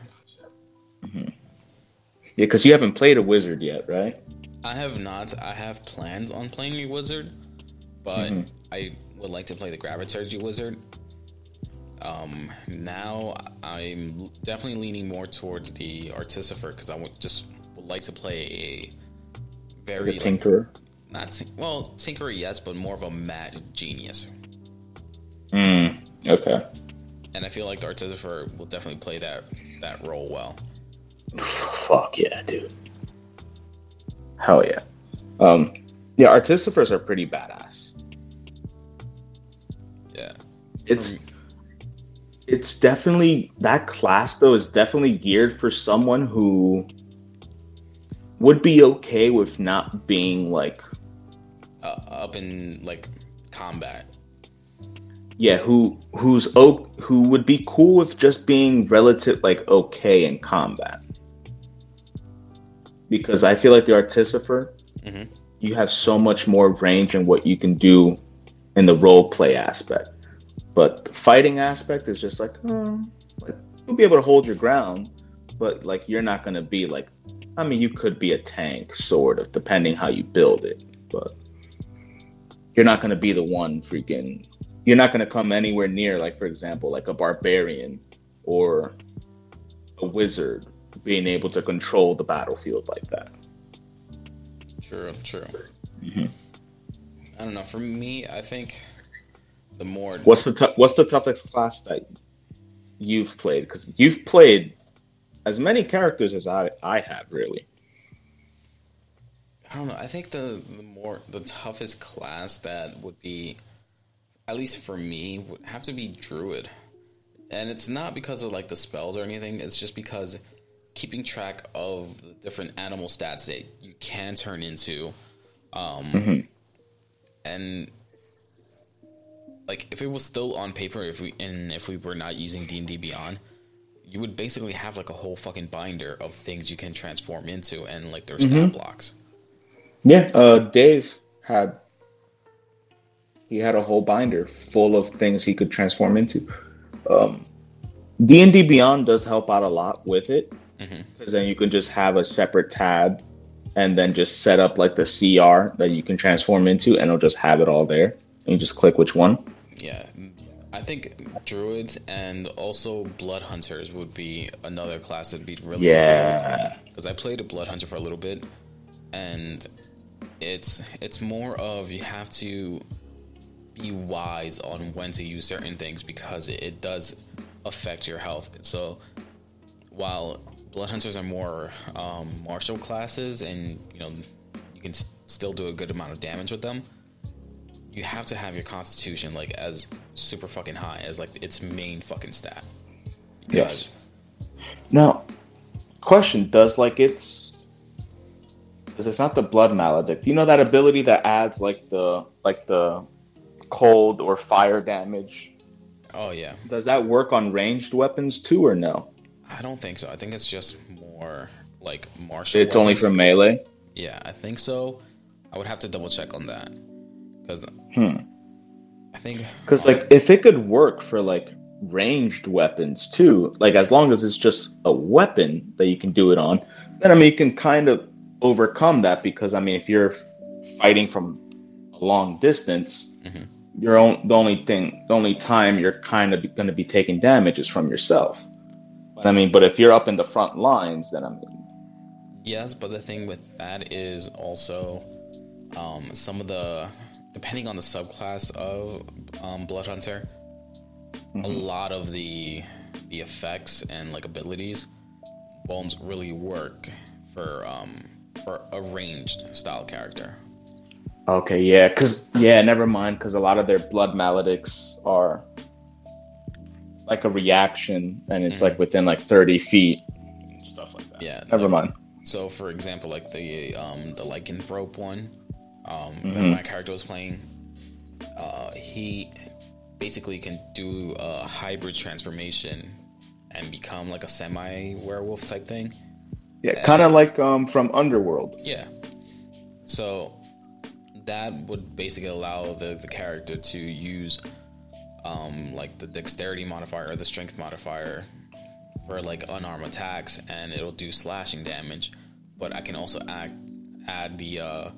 Yeah, because you haven't played a wizard yet, right? I have not. I have plans on playing a wizard, but Mhm. I would like to play the Graviturgy wizard. Um, now I'm definitely leaning more towards the Artificer because I would just would like to play a very The like, tinkerer. not tin- well tinkerer yes, but more of a mad genius. Mm, okay. And I feel like the Artificer will definitely play that that role well. Fuck yeah, dude. Hell yeah. Um, yeah, artificers are pretty badass. Yeah. It's it's definitely that class though is definitely geared for someone who would be okay with not being like Uh, up in like combat. yeah who who's o- who would be cool with just being relative like okay in combat because i feel like the artificer Mhm. you have so much more range in what you can do in the role play aspect but the fighting aspect is just like, oh, like you'll be able to hold your ground but like you're not going to be like i mean you could be a tank sort of depending how you build it but you're not going to be the one freaking you're not going to come anywhere near like for example like a barbarian or a wizard being able to control the battlefield like that True, true. Mhm. I don't know. For me, I think the more what's the tou- what's the toughest class that you've played because you've played as many characters as i i have really I don't know. I think the the more the toughest class that would be at least for me, would have to be druid, and it's not because of like the spells or anything. It's just because keeping track of the different animal stats that you can turn into, um, and like if it was still on paper, if we and if we were not using D and D Beyond, you would basically have like a whole fucking binder of things you can transform into and like their stat blocks. Yeah, uh, Dave had he had a whole binder full of things he could transform into. Um, D and D Beyond does help out a lot with it because then you can just have a separate tab and then just set up like the CR that you can transform into, and it'll just have it all there. And you just click which one. Yeah, I think druids and also blood hunters would be another class that'd be really Yeah, because I played a blood hunter for a little bit, and it's it's more of you have to be wise on when to use certain things because it, it does affect your health. So while blood hunters are more um, martial classes, and you know you can s- still do a good amount of damage with them, you have to have your constitution like as super fucking high as like its main fucking stat. yes. Now, question: Does like it's because it's not the blood maledict. You know that ability that adds like the like the cold or fire damage Oh yeah, Does that work on ranged weapons too, or no? I don't think so. I think it's just more like martial. It's only weapons. for melee. Yeah, I think so. I would have to double check on that because Hmm. I think Because like, if it could work for like ranged weapons too, like as long as it's just a weapon that you can do it on, then I mean, you can kind of overcome that. Because I mean, if you're fighting from a long distance, Mhm. your own the only thing, the only time you're kind of going to be taking damage is from yourself. But I mean, but if you're up in the front lines, then I mean, yes, but the thing with that is also um, some of the depending on the subclass of um, Blood Hunter, a lot of the the effects and like abilities won't really work for um, for a ranged style character. Okay, yeah, because yeah, never mind. Because a lot of their blood maledicts are like a reaction, and it's like within like thirty feet, stuff like that. Yeah, never mind. So, for example, like the um, the lycanthrope one um, that Mhm. my character was playing, uh, he basically can do a hybrid transformation and become like a semi werewolf type thing. Yeah, kind of like um from Underworld. Yeah. So that would basically allow the, the character to use um, like the dexterity modifier or the strength modifier for like unarmed attacks and it'll do slashing damage. But I can also add add the uh,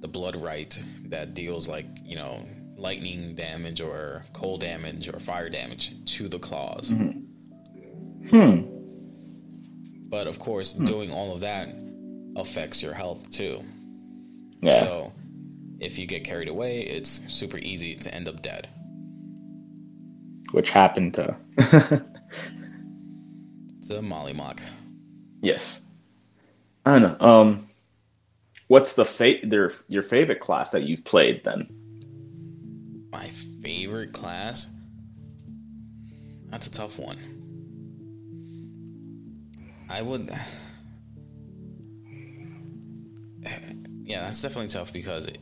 the blood right that deals like, you know, lightning damage or cold damage or fire damage to the claws. Hmm. But of course, doing all of that affects your health too. Yeah. So if you get carried away, it's super easy to end up dead. Which happened to. It's a Mollymauk. yes. I don't know. Um, what's the fa- their your favorite class that you've played then? My favorite class? That's a tough one. I would. Yeah, that's definitely tough because it,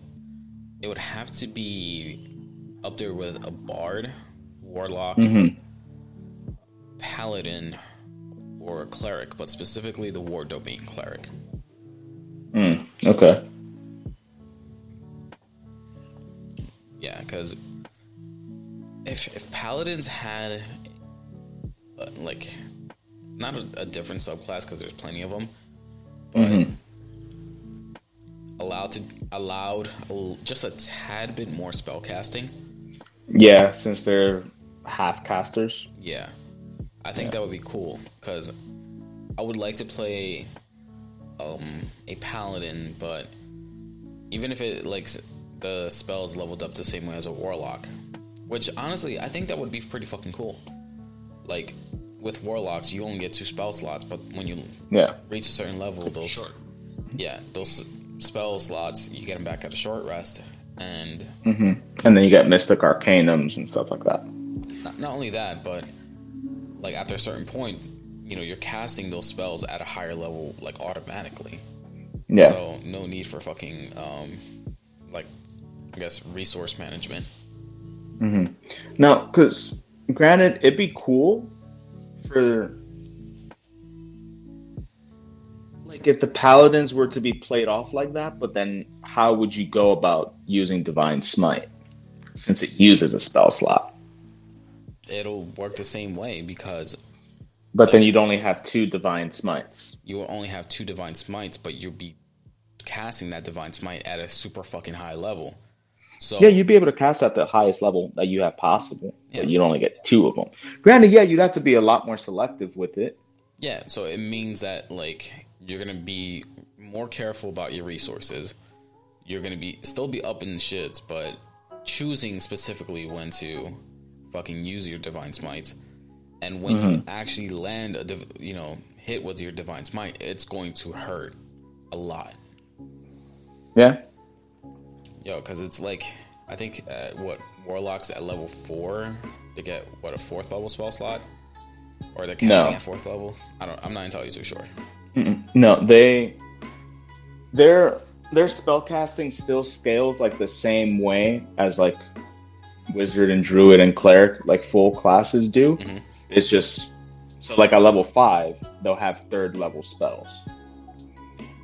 it would have to be up there with a bard, warlock, Mhm. paladin, or a cleric, but specifically the war domain cleric. Okay. Yeah, because if if paladins had uh, like not a, a different subclass because there's plenty of them, but Mhm. allowed to allowed just a tad bit more spell casting. Yeah, since they're half casters. Yeah, I think that would be cool because I would like to play um a paladin, but even if it like s- the spells leveled up the same way as a warlock, which honestly I think that would be pretty fucking cool. Like with warlocks, you only get two spell slots, but when you Yeah. reach a certain level, those yeah those spell slots you get them back at a short rest, and hmm And then you get Mystic Arcanums and stuff like that. not, not only that, but like after a certain point, you know, you're casting those spells at a higher level, like automatically. Yeah. So no need for fucking um, like I guess resource management. hmm Now, because granted, it'd be cool for like if the paladins were to be played off like that, but then how would you go about using divine smite since it uses a spell slot? It'll work the same way because But then you'd only have two divine smites. you will only have two divine smites, but you'll be casting that divine smite at a super fucking high level. So Yeah, you'd be able to cast at the highest level that you have possible, Yeah. but you'd only get two of them. Granted, yeah, you'd have to be a lot more selective with it. Yeah, so it means that like you're gonna be more careful about your resources. You're gonna be still be up in the shits, but choosing specifically when to fucking use your divine smites, and when you actually land a div- you know hit with your divine smite, it's going to hurt a lot. Yeah. Yo, because it's like I think at what warlocks at level four to get what a fourth level spell slot, or they're casting No. at fourth level. I don't. I'm not entirely too sure. No, they their their spell casting still scales like the same way as like wizard and druid and cleric like full classes do. Mhm. It's just so like a level five, they'll have third level spells.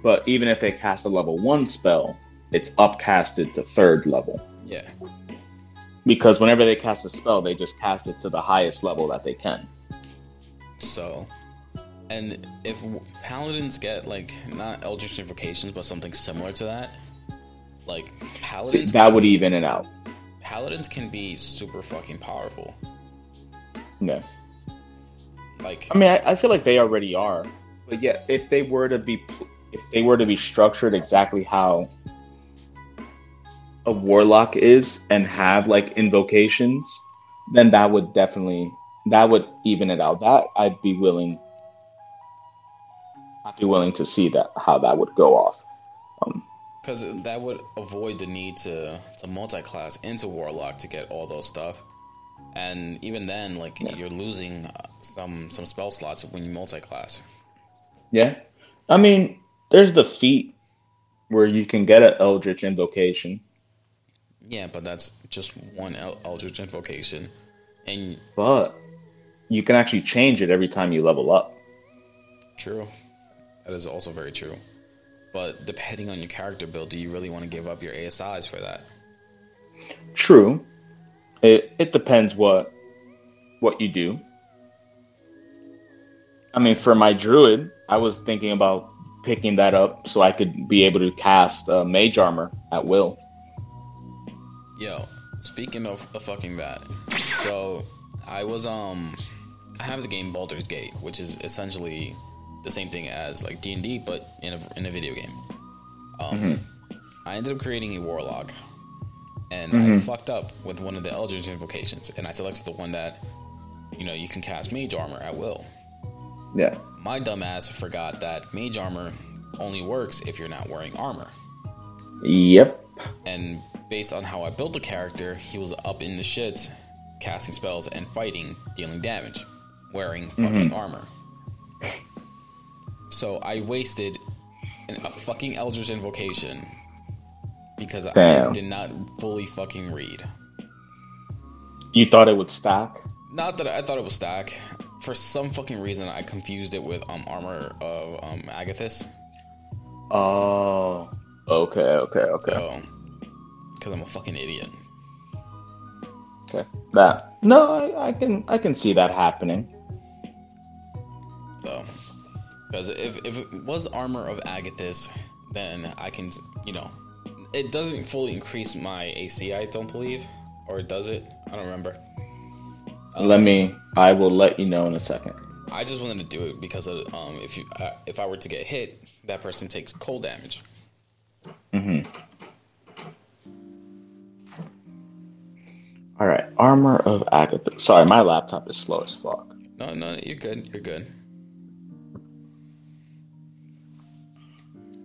But even if they cast a level one spell, it's upcasted to third level. Yeah. Because whenever they cast a spell, they just cast it to the highest level that they can. So, and if paladins get like not eldritch invocations, but something similar to that, like See, paladins, that would be- even it out. Paladins can be super fucking powerful. Yeah. Like, I mean, I, I feel like they already are, but yeah, if they were to be, if they were to be structured exactly how a warlock is and have like invocations, then that would definitely that would even it out. That I'd be willing, I'd be willing to see that how that would go off. Um, because that would avoid the need to to multi-class into warlock to get all those stuff. And even then, like you're losing uh, some some spell slots when you multi-class. yeah, I mean, there's the feat where you can get an eldritch invocation. Yeah, but that's just one el- eldritch invocation, and but you can actually change it every time you level up. True. That is also very true. But depending on your character build, do you really want to give up your ASIs for that? True. It it depends what what you do. I mean, for my druid, I was thinking about picking that up so I could be able to cast uh, mage armor at will. Yo, speaking of, of fucking that, so I was um, I have the game Baldur's Gate, which is essentially the same thing as like D and D, but in a in a video game. Um, I ended up creating a warlock, and I mm-hmm. fucked up with one of the Eldritch invocations, and I selected the one that, you know, you can cast mage armor at will. Yeah. My dumbass forgot that mage armor only works if you're not wearing armor. Yep. And based on how I built the character, he was up in the shits, casting spells and fighting, dealing damage, wearing mm-hmm. fucking armor. So I wasted an, a fucking Eldritch invocation because I did not fully fucking read. You thought it would stack? Not that I thought it was stack. For some fucking reason, I confused it with um armor of um Agathys. Oh. Okay. Okay. Okay. So, because I'm a fucking idiot. Okay. That. No, I, I can I can see that happening. So, because if, if it was armor of Agathys, then I can, you know, it doesn't fully increase my AC, I don't believe. Or does it? I don't remember. Let me. I will let you know in a second. I just wanted to do it because of, um, if you uh, if I were to get hit, that person takes cold damage. Mhm. All right. Armor of Agatha. Sorry, my laptop is slow as fuck. No, no, you're good. You're good.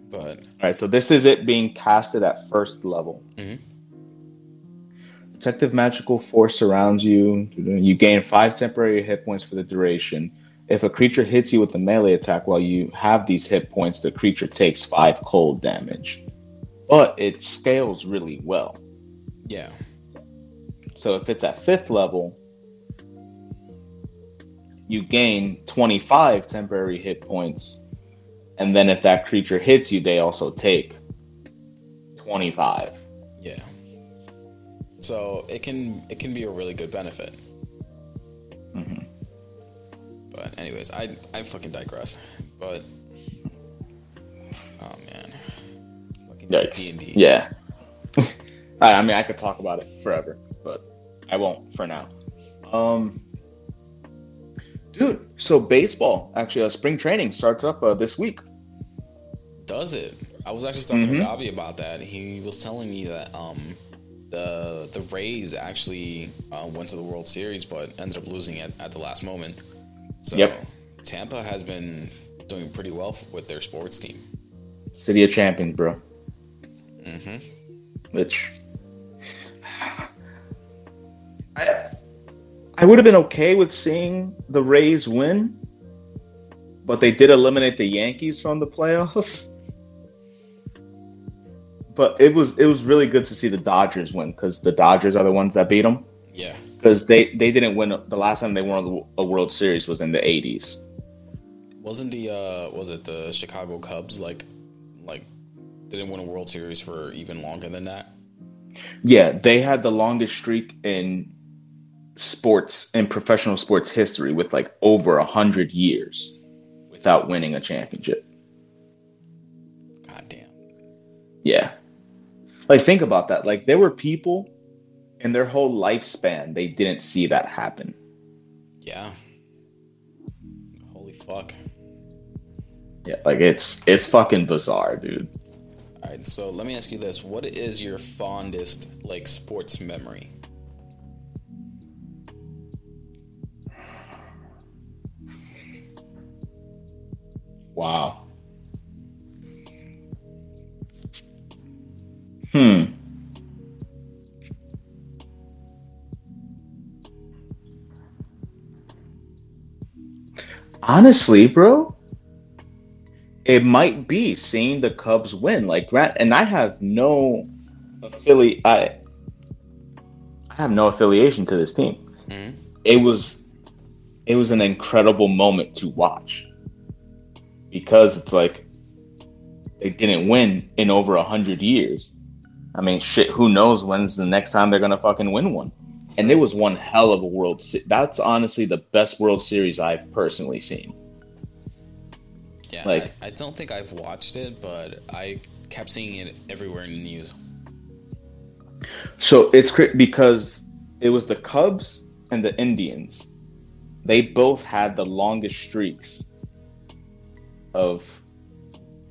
But All right. So this is it being casted at first level. Mhm. protective magical force surrounds you. You gain five temporary hit points for the duration. If a creature hits you with a melee attack while you have these hit points, the creature takes five cold damage. But it scales really well. Yeah. So if it's at fifth level, you gain 25 temporary hit points. And then if that creature hits you, they also take 25. Yeah. So it can it can be a really good benefit. hmm But anyways, I I fucking digress. But oh man, fucking. D&D. Yeah. I, I mean, I could talk about it forever, but I won't for now. Um, dude, so baseball actually, uh, spring training starts up uh, this week. Does it? I was actually talking Mhm. to Gabi about that. He was telling me that um the the Rays actually uh, went to the World Series, but ended up losing it at the last moment. So Yep. Tampa has been doing pretty well with their sports team. City of Champions, bro. hmm Which I I would have been okay with seeing the Rays win, but they did eliminate the Yankees from the playoffs. But it was it was really good to see the Dodgers win because the Dodgers are the ones that beat them. Yeah. Because they they didn't win the last time they won a World Series was in the '80s. Wasn't the uh was it the Chicago Cubs like like didn't win a World Series for even longer than that? Yeah, they had the longest streak in sports in professional sports history with like over a hundred years without winning a championship. God damn. Yeah. Like think about that. Like there were people in their whole lifespan they didn't see that happen. Yeah. Holy fuck. Yeah, like it's it's fucking bizarre, dude. All right, so let me ask you this: What is your fondest like sports memory? Wow. Hmm. Honestly, bro, it might be seeing the Cubs win. Like Grant and I have no affiliate I I have no affiliation to this team. Mhm. It was it was an incredible moment to watch because it's like they didn't win in over a hundred years. I mean, shit. Who knows when's the next time they're gonna fucking win one? And it was one hell of a World. Se- That's honestly the best World Series I've personally seen. Yeah, Like- I, I don't think I've watched it, but I kept seeing it everywhere in the news. So it's cra- because it was the Cubs and the Indians. They both had the longest streaks of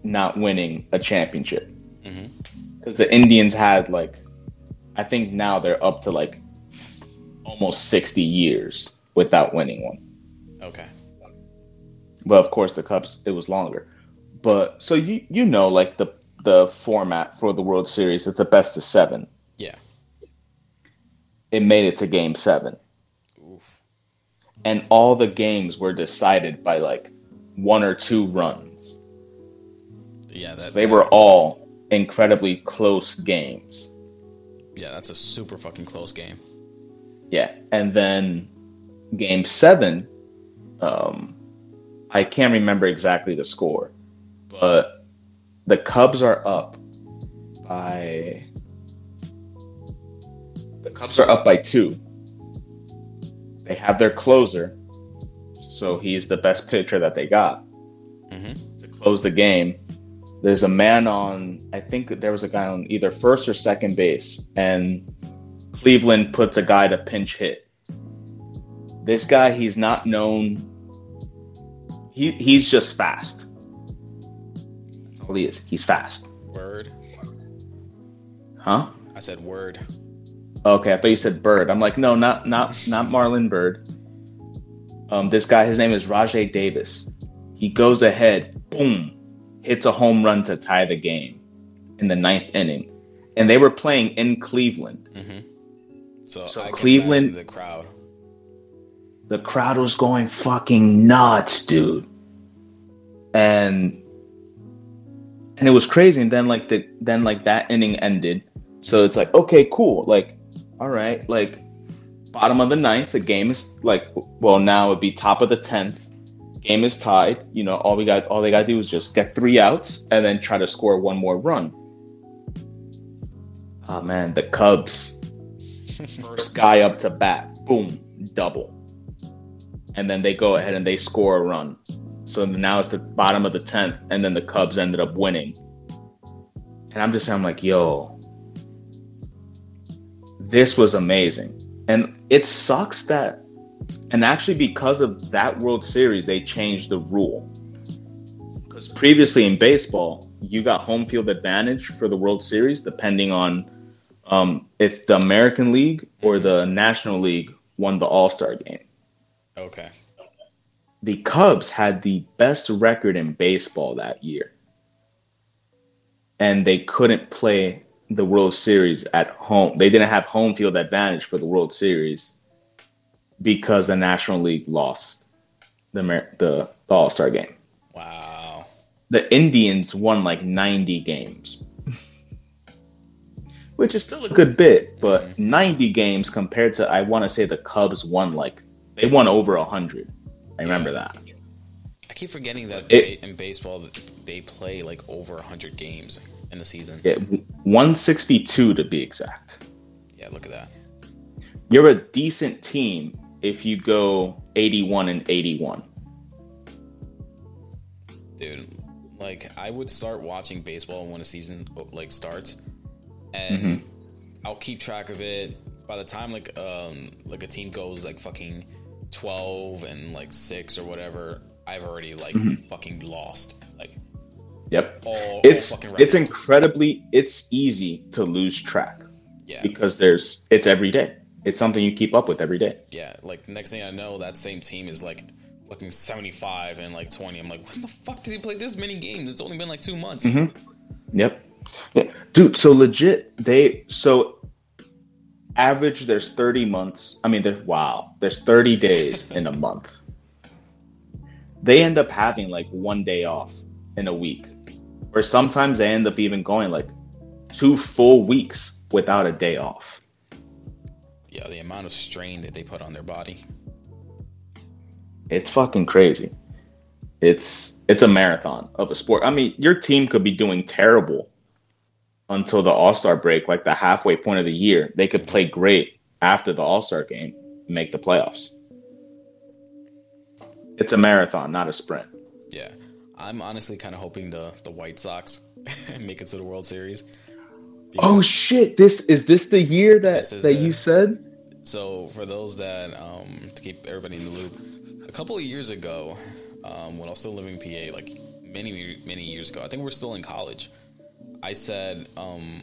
not winning a championship. hmm because the Indians had like, I think now they're up to like almost 60 years without winning one. Okay. But of course, the Cubs it was longer. But so you you know like the the format for the World Series, it's a best of seven. Yeah. It made it to Game Seven, Oof. and all the games were decided by like one or two runs. Yeah, that They were all incredibly close games. Yeah, that's a super fucking close game. Yeah, and then game seven, um, I can't remember exactly the score, but the Cubs are up by the Cubs are up by two. They have their closer, so he's the best pitcher that they got hmm to close the game. There's a man on, I think there was a guy on either first or second base, and Cleveland puts a guy to pinch hit. This guy, he's not known. He he's just fast. That's all he is. He's fast. Word. Huh? I said word. Okay, I thought you said Bird. I'm like, no, not not not Marlon Byrd. Um, this guy, his name is Rajai Davis. He goes ahead, boom, hits a home run to tie the game in the ninth inning, and they were playing in Cleveland. hmm So, So I Cleveland- the crowd. the crowd was going fucking nuts, dude. And and it was crazy. And then like the then like that inning ended. So it's like, okay, cool. Like, all right, like bottom of the ninth, the game is like well now it'd be top of the tenth. Game is tied. You know, all we got all they gotta do is just get three outs and then try to score one more run. Oh man, the Cubs. First guy up to bat, boom, double and then they go ahead and they score a run. So now it's the bottom of the tenth, and then the Cubs ended up winning. And I'm just I'm like, yo, this was amazing. And it sucks that, and actually because of that World Series, they changed the rule. Because previously in baseball, you got home field advantage for the World Series, depending on um, if the American League or the National League won the All Star game Okay. the Cubs had the best record in baseball that year. And they couldn't play the World Series at home. They didn't have home field advantage for the World Series because the National League lost the the, the All Star game. Wow. The Indians won like 90 games, which is still a good bit, but mm-hmm. 90 games compared to, I want to say the Cubs won like, they won over 100. I remember Yeah. that. I keep forgetting that It- in baseball they play like over 100 games in a season. Yeah, 162 to be exact. Yeah, look at that. You're a decent team if you go 81 and 81. Dude, like I would start watching baseball when a season like starts and I'll keep track of it. By the time like um like a team goes like fucking 12 and like 6 or whatever, I've already like fucking lost. Like Yep. all, all It's fucking it's incredibly it's easy to lose track yeah. because there's it's every day. It's something you keep up with every day. Yeah, like next thing I know, that same team is like looking 75 and like 20. I'm like, when the fuck did he play this many games? It's only been like two months. Mm-hmm. Yep. Yeah. Dude, so legit they so average there's 30 months. I mean there's wow, there's 30 days in a month. They end up having like one day off in a week. Or sometimes they end up even going like two full weeks without a day off. Yeah, the amount of strain that they put on their body. It's fucking crazy. It's it's a marathon of a sport. I mean, your team could be doing terrible until the All-Star break, like the halfway point of the year. They could play great after the All-Star game, and make the playoffs. It's a marathon, not a sprint. Yeah. I'm honestly kind of hoping the, the White Sox make it to the World Series. Oh shit! This is this the year that that the- you said? So for those that um, to keep everybody in the loop, a couple of years ago, um, when I was still living in PA, like many many years ago, I think we're still in college. I said um,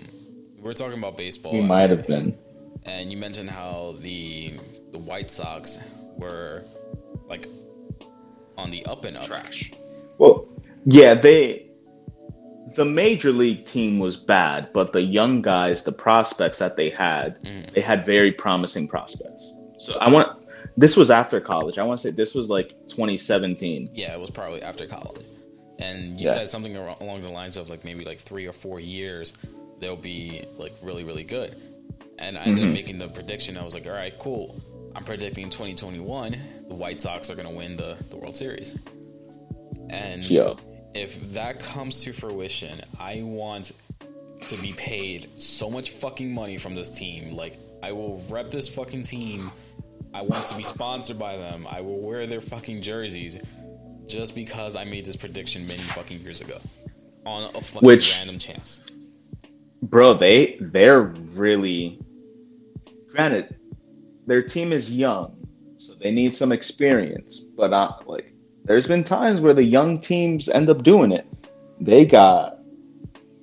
we are talking about baseball, You might have been. and you mentioned how the the White Sox were like on the up and up. trash. Well, yeah, they the major league team was bad, but the young guys, the prospects that they had, Mhm. they had very promising prospects. So I want this was after college. I want to say this was like 2017. Yeah, it was probably after college. And you Yeah. said something along the lines of like maybe like three or four years, they'll be like really, really good. And I ended up making the prediction. I was like, all right, cool. I'm predicting 2021, the White Sox are going to win the, the World Series. And Yo. If that comes to fruition, I want to be paid so much fucking money from this team. Like, I will rep this fucking team. I want to be sponsored by them. I will wear their fucking jerseys just because I made this prediction many fucking years ago on a fucking Which- random chance. Bro, they they're really granted their team is young, so they need some experience, but I like there's been times where the young teams end up doing it. They got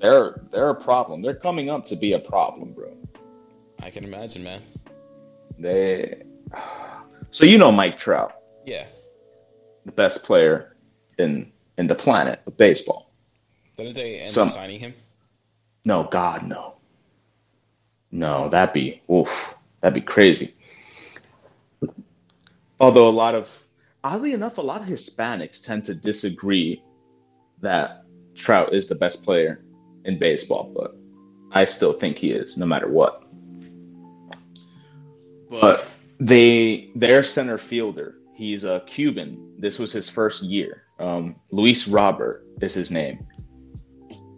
they're they're a problem. They're coming up to be a problem, bro. I can imagine, man. They So you know Mike Trout, Yeah. the best player in in the planet of baseball. Didn't they end Some- up signing him? No, God, no. No, that'd be oof. That'd be crazy. Although a lot of, oddly enough, a lot of Hispanics tend to disagree that Trout is the best player in baseball, but I still think he is, no matter what. But they, their center fielder, he's a Cuban. This was his first year. Um, Luis Robert is his name.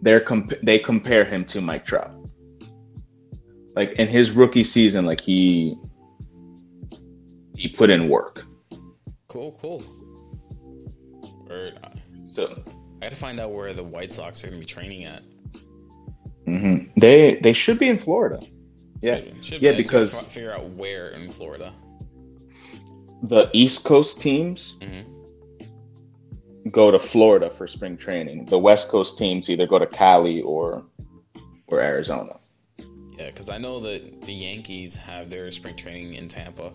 They're comp- they compare him to Mike Trout. Like in his rookie season, like he he put in work. Cool, cool. Word. So I gotta find out where the White Sox are gonna be training at. mhm. they they should be in Florida. Yeah, Should- should yeah, be. Because- figure out where in Florida. the East Coast teams Mhm. go to Florida for spring training. The West Coast teams either go to Cali or or Arizona. Yeah, because I know that the Yankees have their spring training in Tampa.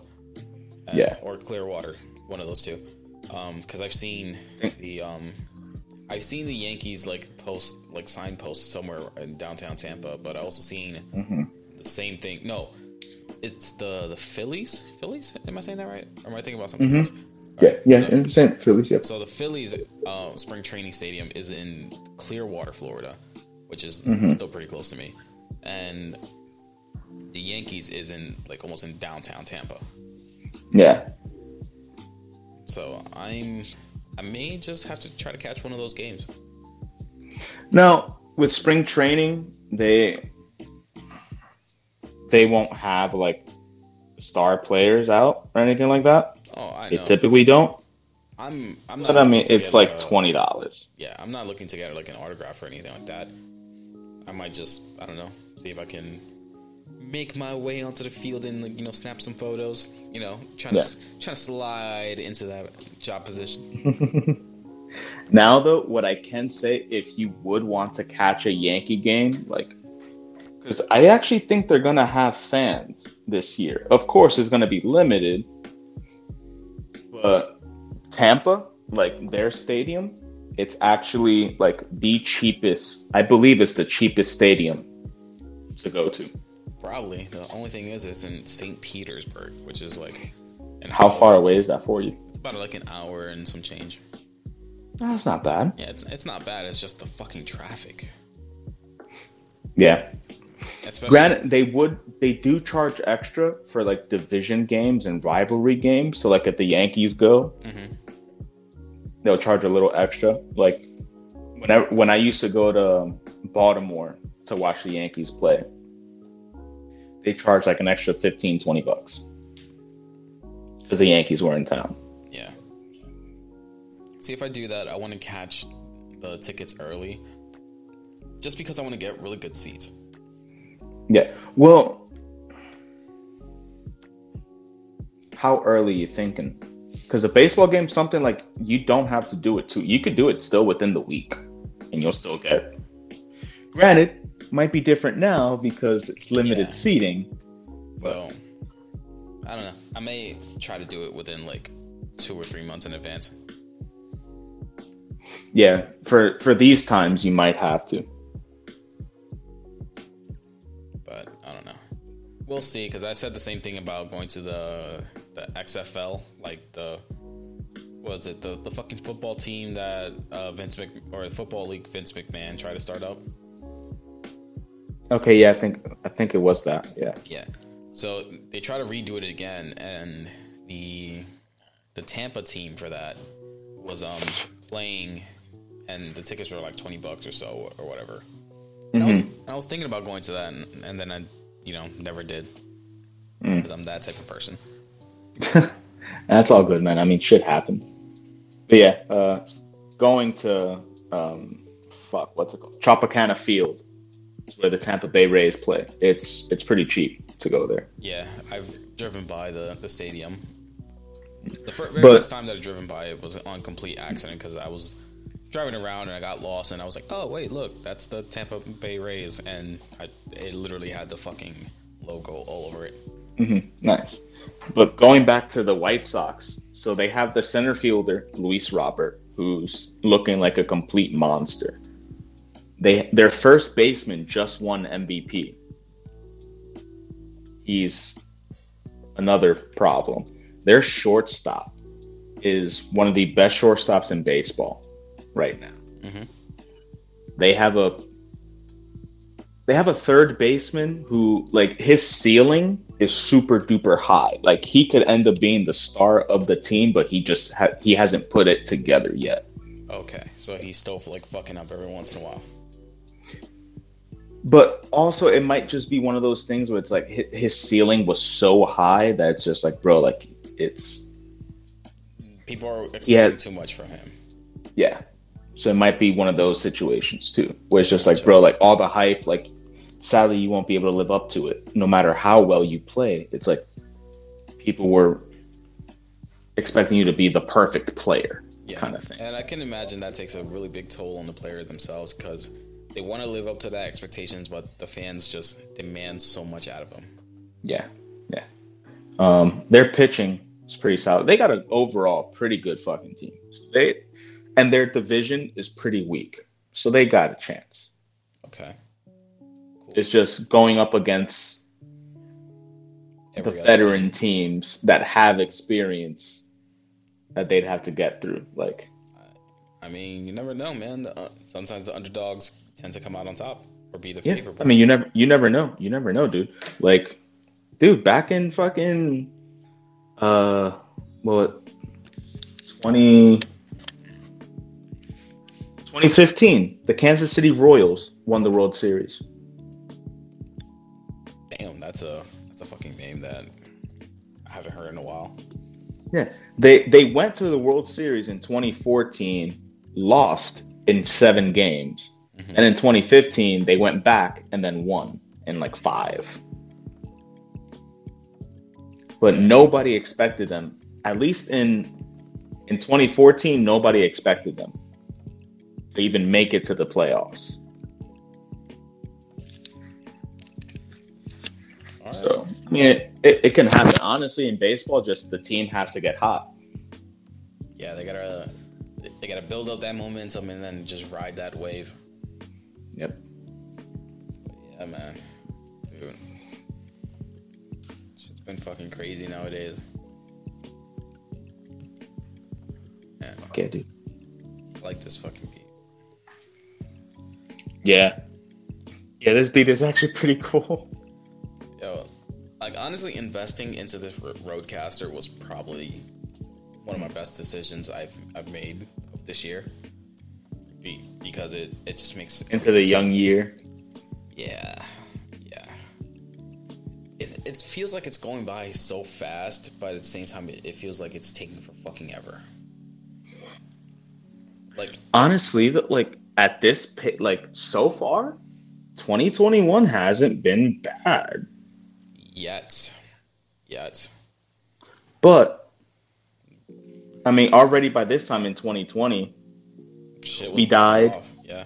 uh, Yeah. Or Clearwater, one of those two. Because I've seen the um, I've seen the Yankees like post like sign posts somewhere in downtown Tampa, but I also seen hmm the same thing. No, it's the the Phillies. Phillies? Am I saying that right? Or am I thinking about something Mhm. else? Yeah, yeah, So- St. Phillies. Yep. So the Phillies uh, spring training stadium is in Clearwater, Florida, which is Mhm. still pretty close to me, and the Yankees is in like almost in downtown Tampa. Yeah. So I'm I may just have to try to catch one of those games. Now with spring training, they they won't have like star players out or anything like that. Oh, I know. They typically don't. I'm I'm not. But I mean, it's get, like a- twenty dollars. Yeah, I'm not looking to get like an autograph or anything like that. I might just I don't know see if I can make my way onto the field and like, you know snap some photos. You know, trying Yeah. to trying to slide into that job position. Now, though, what I can say, if you would want to catch a Yankee game, like, because I actually think they're gonna have fans this year. Of course, it's gonna be limited, but Tampa, like their stadium, it's actually like the cheapest. I believe it's the cheapest stadium to go to. Probably the only thing is it's in St. Petersburg, which is like an How hour- far away is that for you? It's about like an hour and some change. That's not bad. Yeah, it's it's not bad. It's just the fucking traffic. Yeah. Especially, Granted, they would they do charge extra for like division games and rivalry games. So like if the Yankees go, Mhm. they'll charge a little extra. Like whenever when I used to go to Baltimore to watch the Yankees play, they charge like an extra 15, 20 bucks. Because the Yankees were in town. Yeah. See if I do that, I want to catch the tickets early, just because I want to get really good seats. Yeah. Well how early you thinking? Because a baseball game, something like you don't have to do it too. You could do it still within the week, and you'll still get. Granted, might be different now because it's limited Yeah. seating. So I don't know. I may try to do it within like two or three months in advance. Yeah, for for these times you might have to. but I don't know. We'll see. Because I said the same thing about going to the the XFL, like the was it the the fucking football team that uh, Vince Mc or the football league Vince McMahon tried to start up. Okay, yeah, I think I think it was that. Yeah. Yeah. So they try to redo it again, and the the Tampa team for that was um playing, and the tickets were like twenty bucks or so or whatever. And I was I was thinking about going to that, and, and then I you know never did Mm. because I'm that type of person. That's all good, man. I mean, shit happens. But yeah, uh, going to um, fuck, what's it called? Tropicana Field where the Tampa Bay Rays play. It's it's pretty cheap to go there. Yeah, I've driven by the the stadium. The fir- very But- first time that I driven by it was on complete accident because I was driving around and I got lost and I was like, oh wait, look, that's the Tampa Bay Rays, and I, it literally had the fucking logo all over it. hmm Nice. But going back to the White Sox, so they have the center fielder Luis Robert, who's looking like a complete monster. They their first baseman just won MVP. He's another problem. Their shortstop is one of the best shortstops in baseball right now. Mhm. They have a they have a third baseman who like his ceiling is super duper high. Like he could end up being the star of the team, but he just ha- he hasn't put it together yet. Okay, so he's still like fucking up every once in a while. But also, it might just be one of those things where it's like his, ceiling was so high that it's just like, bro, like it's People are expecting Yeah. too much from him. yeah. So it might be one of those situations too, where it's just like, bro, like all the hype, like sadly you won't be able to live up to it, no matter how well you play. It's like people were expecting you to be the perfect player, Yeah, kind of thing. And I can imagine that takes a really big toll on the player themselves because they want to live up to that expectations, but the fans just demand so much out of them. Yeah, yeah. Um, their pitching is pretty solid. They got an overall pretty good fucking team. They and their division is pretty weak, so they got a chance. Okay. It's just going up against Every the veteran team. teams that have experience that they'd have to get through. Like, I mean, you never know, man. The, uh, sometimes the underdogs tend to come out on top or be the yeah, favorable. I mean, you never, you never know. You never know, dude. Like, dude, back in fucking, uh, well, 20, 2015, the Kansas City Royals won the World Series. damn, that's a that's a fucking name that I haven't heard in a while. Yeah, they they went to the World Series in 2014, lost in seven games, Mhm. and in 2015 they went back and then won in like five. But nobody expected them. At least in in 2014, nobody expected them to even make it to the playoffs. Right. So I mean, it, it, it can happen. Honestly, in baseball, just the team has to get hot. Yeah, they gotta they gotta build up that momentum and then just ride that wave. Yep. Yeah, man. Dude. Shit's been fucking crazy nowadays. Man, Okay, dude. I like this fucking beat. Yeah. Yeah, this beat is actually pretty cool. Yo, like honestly, investing into this ro- Rodecaster was probably one of my best decisions I've I've made this year. Be, because it it just makes Into the young year. Yeah, yeah. It it feels like it's going by so fast, but at the same time, it, it feels like it's taking for fucking ever. Like Honestly, that like at this pit, like so far, 2021 hasn't been bad. yet, yet. But I mean, already by this time in 2020, Shit We died. off. Yeah,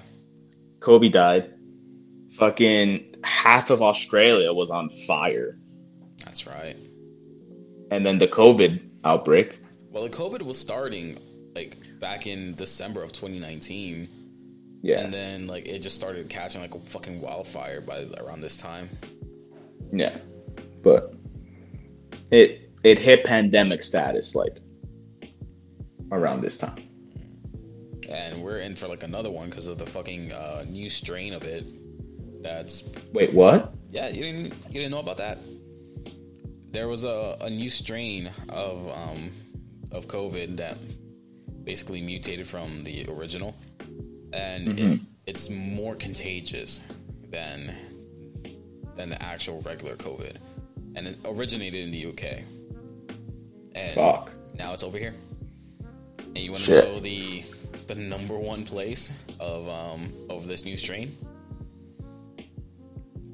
Kobe died. Fucking half of Australia was on fire. that's right. And then the COVID outbreak. Well, the COVID was starting like back in December of 2019, Yeah. and then like it just started catching like a fucking wildfire by around this time. Yeah. But it it hit pandemic status like around this time. And we're in for like another one because of the fucking uh, new strain of it. That's Wait, what? Yeah, you didn't you didn't know about that? There was a, a new strain of um of COVID that basically mutated from the original, and it, it's more contagious than than the actual regular COVID, and it originated in the UK, and Fuck. now it's over here. And you want to know the the number one place of um of this new strain?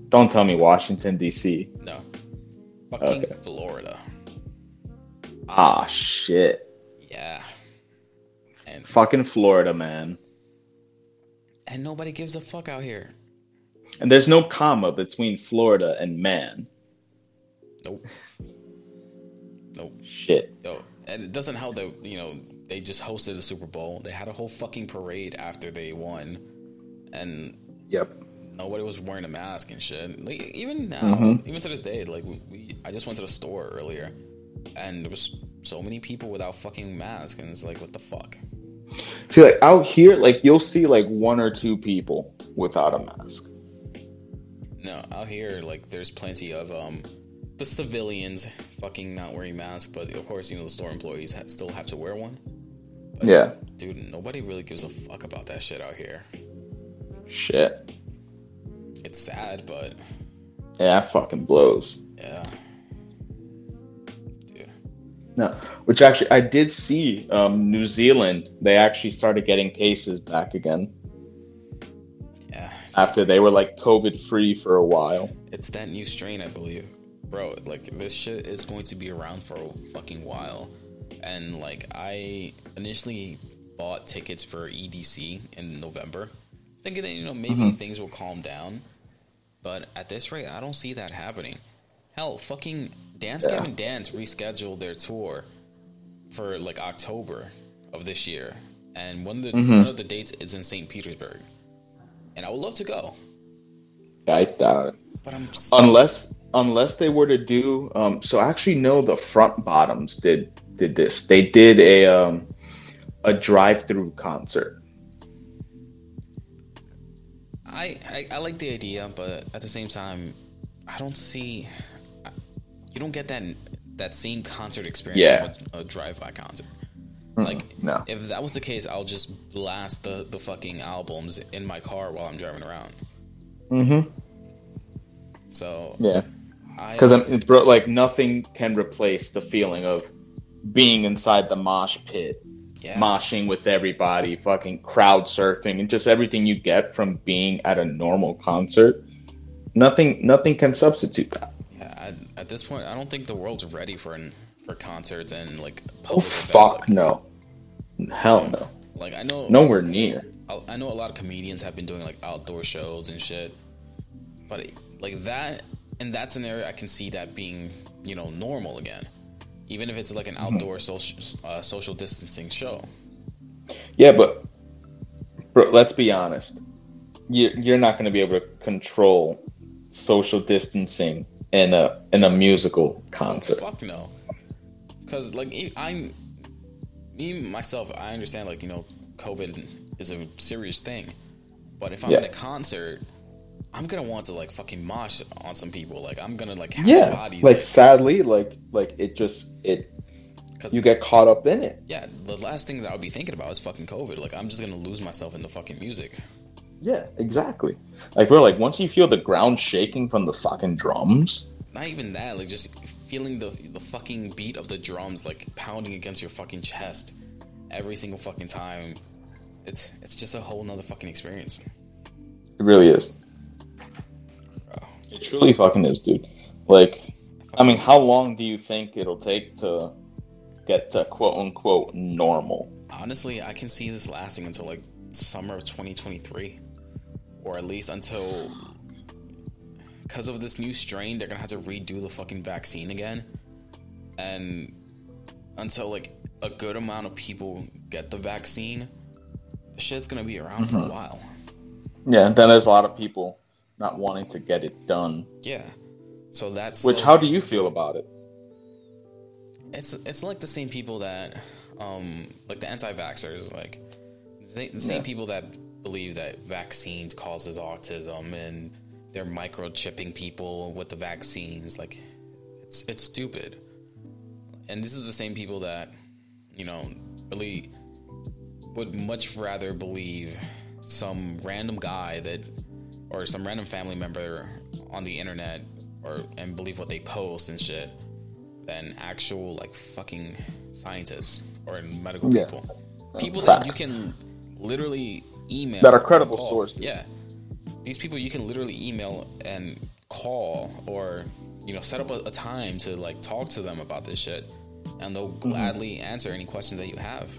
Don't tell me Washington D.C. No. Fucking Okay. Florida. Ah shit. Yeah. And Fucking Florida, man. and nobody gives a fuck out here. And there's no comma between Florida and man. Nope. Nope. Shit. Yo, and it doesn't help that you know they just hosted a Super Bowl. They had a whole fucking parade after they won, and Yep. nobody was wearing a mask and shit. Like, even now, Mhm. even to this day, like we, we, I just went to the store earlier, and there was so many people without fucking masks, and it's like, what the fuck? See, like out here, like you'll see like one or two people without a mask. No, out here, like, there's plenty of um, the civilians fucking not wearing masks, but of course, you know, the store employees ha- still have to wear one. But, Yeah. dude, nobody really gives a fuck about that shit out here. Shit. It's sad, but Yeah, that fucking blows. yeah, dude. No, which actually I did see um, New Zealand. They actually started getting cases back again Yeah, after they were like COVID free for a while. It's that new strain, I believe. Bro, like this shit is going to be around for a fucking while. And like I initially bought tickets for EDC in November, thinking that you know maybe things will calm down. But at this rate, I don't see that happening. Hell, fucking Dance Yeah. Gavin Dance rescheduled their tour for like October of this year, and one of the one of the dates is in St. Petersburg, and I would love to go, I doubt it. but I'm Unless unless they were to do um so I actually know the front bottoms did did this. They did a um a drive through concert. I, I I like the idea, but at the same time, I don't see. You don't get that that same concert experience Yeah. from a, a drive-by concert. Mm, Like, no. if that was the case, I'll just blast the the fucking albums in my car while I'm driving around. Mm-hmm. So Yeah. Because I'm bro, like nothing can replace the feeling of being inside the mosh pit, yeah, moshing with everybody, fucking crowd surfing, and just everything you get from being at a normal concert. Nothing, nothing can substitute that. yeah. I, at this point, I don't think the world's ready for an, for concerts and like Oh fuck no, hell no, Like I know nowhere near. I, I know a lot of comedians have been doing like outdoor shows and shit, but like that in that scenario, I can see that being you know normal again, even if it's like an outdoor social uh, social distancing show. Yeah, but bro, let's be honest. You, you're not going to be able to control social distancing in a in a musical concert. Fuck no, because like I'm me myself, I understand like you know COVID is a serious thing, but if I'm Yeah. in a concert. I'm gonna want to like fucking mosh on some people. Like I'm gonna like have Yeah, bodies. like sadly, like like it just it 'cause- you get caught up in it. Yeah, the last thing that I would be thinking about is fucking COVID. Like, I'm just gonna lose myself in the fucking music. Yeah, exactly. Like bro, like once you feel the ground shaking from the fucking drums, Not even that, like just feeling the the fucking beat of the drums like pounding against your fucking chest every single fucking time. It's it's just a whole nother fucking experience. it really is. It truly fucking is, dude. Like, I mean, how long do you think it'll take to get to quote unquote normal? Honestly, I can see this lasting until like summer of 2023, or at least until because of this new strain, they're gonna have to redo the fucking vaccine again, and until like a good amount of people get the vaccine, the shit's gonna be around for a mm-hmm. while. Yeah, and then there's a lot of people not wanting to get it done. Yeah, so that's Which, how do you feel about it? it's it's like the same people that um like the anti-vaxxers like the same, Yeah. people that believe that vaccines causes autism and they're microchipping people with the vaccines like it's it's stupid and this is the same people that you know really would much rather believe some random guy that or some random family member on the internet or and believe what they post and shit than actual like fucking scientists or medical Yeah. people. People that you can literally email That are credible sources. Yeah. These people you can literally email and call or you know set up a, a time to like talk to them about this shit and they'll Mm-hmm. gladly answer any questions that you have.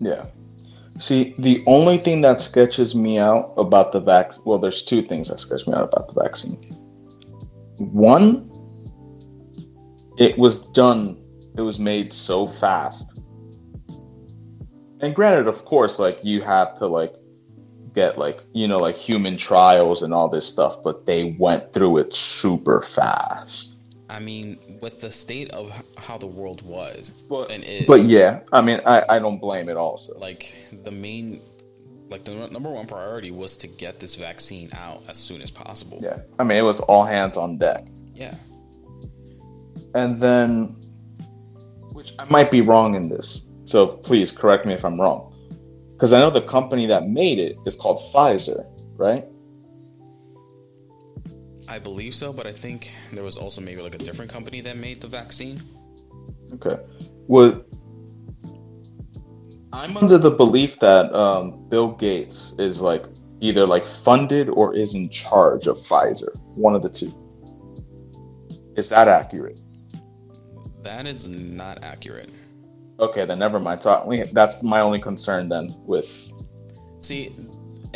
Yeah. See, the only thing that sketches me out about the vac well, there's two things that sketch me out about the vaccine. One, it was done, it was made so fast. And granted, of course, like you have to like get like you know like human trials and all this stuff, but they went through it super fast. I mean, with the state of how the world was But, and is, but yeah, I mean, I, I don't blame it also. like the main, like the n- number one priority was to get this vaccine out as soon as possible. Yeah, I mean, it was all hands on deck. Yeah. And then, which I might be wrong in this, so please correct me if I'm wrong. Because I know the company that made it is called Pfizer, right? I believe so, but I think there was also maybe like a different company that made the vaccine. Okay. Well, I'm under the belief that um, Bill Gates is like either like funded or is in charge of Pfizer. One of the two. Is that accurate? That is not accurate. Okay, then never mind. So that's my only concern then with. See,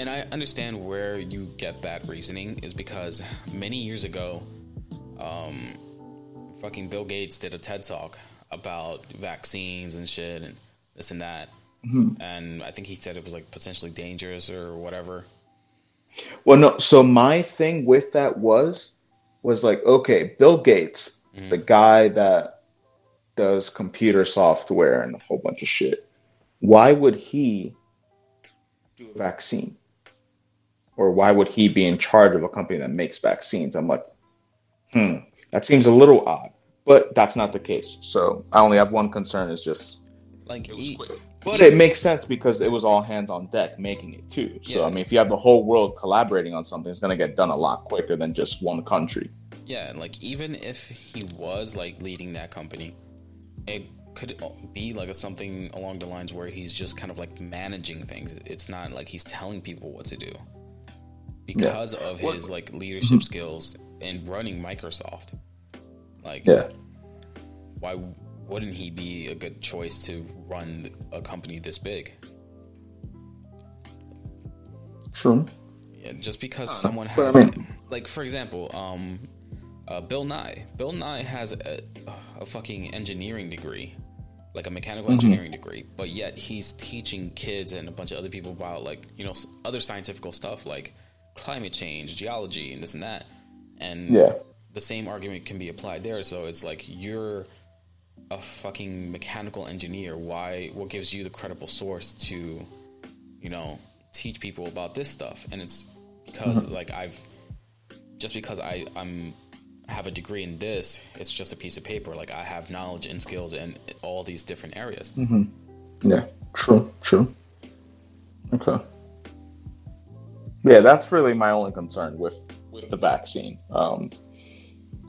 and I understand where you get that reasoning is because many years ago, um, fucking Bill Gates did a TED talk about vaccines and shit and this and that. And I think he said it was like potentially dangerous or whatever. Well, no. So my thing with that was, was like, okay, Bill Gates, the guy that does computer software and a whole bunch of shit. Why would he do a vaccine? Or why would he be in charge of a company that makes vaccines? I'm like, hmm, that seems a little odd. But that's not the case. So I only have one concern is just Like, he, but it makes sense because it was all hands on deck making it too. So Yeah. I mean, if you have the whole world collaborating on something, it's gonna get done a lot quicker than just one country. yeah, and like even if he was like leading that company, it could be like a something along the lines where he's just kind of like managing things. It's not like he's telling people what to do because of Well- his like leadership skills in running Microsoft. Like, Yeah. why wouldn't he be a good choice to run a company this big? True. Yeah, just because someone but I has, mean- like, for example, um, uh, Bill Nye. Bill Nye has a, a fucking engineering degree, like a mechanical Mm-hmm. engineering degree, but yet he's teaching kids and a bunch of other people about like you know other scientific stuff like climate change, geology, and this and that. And Yeah. the same argument can be applied there. So it's like you're a fucking mechanical engineer. Why? What gives you the credible source to, you know, teach people about this stuff? And it's because Mm-hmm. like I've just because I I'm have a degree in this, it's just a piece of paper. Like I have knowledge and skills in all these different areas. Mm-hmm. Yeah. True. True. Okay. Yeah, that's really my only concern with with the vaccine. Um,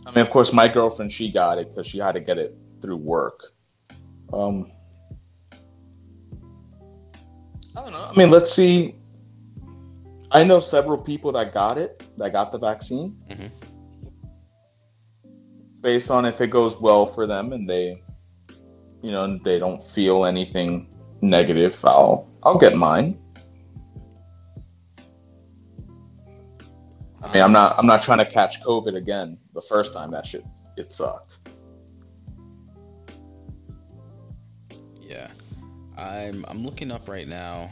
I mean, of course, my girlfriend she got it because she had to get it through work. Um, I don't know. I mean, let's see. I know several people that got it, that got the vaccine. Mhm. Based on if it goes well for them and they, you know, they don't feel anything negative, I'll I'll get mine. I mean, I'm not I'm not trying to catch COVID again. The first time that shit it sucked. Yeah, I'm I'm looking up right now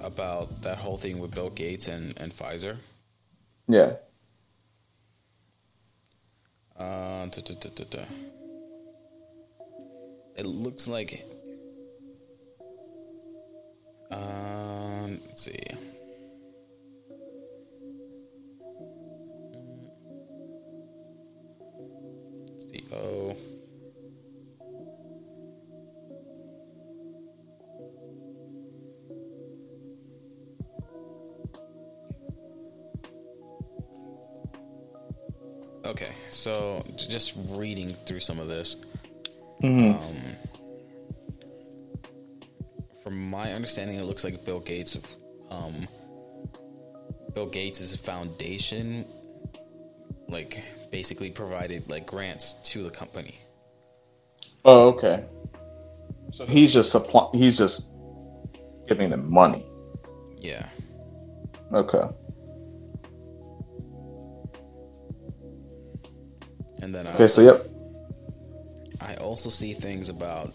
about that whole thing with Bill Gates and and Pfizer. Yeah. Uh. It looks like. Um, let's see. Oh. Okay, so just reading through some of this. Um, from my understanding, it looks like Bill Gates, um, Bill Gates' foundation, like basically provided like grants to the company. Oh, okay. So he's just supply. He's just giving them money. Yeah, Okay. and then I Okay. So yep. I also see things about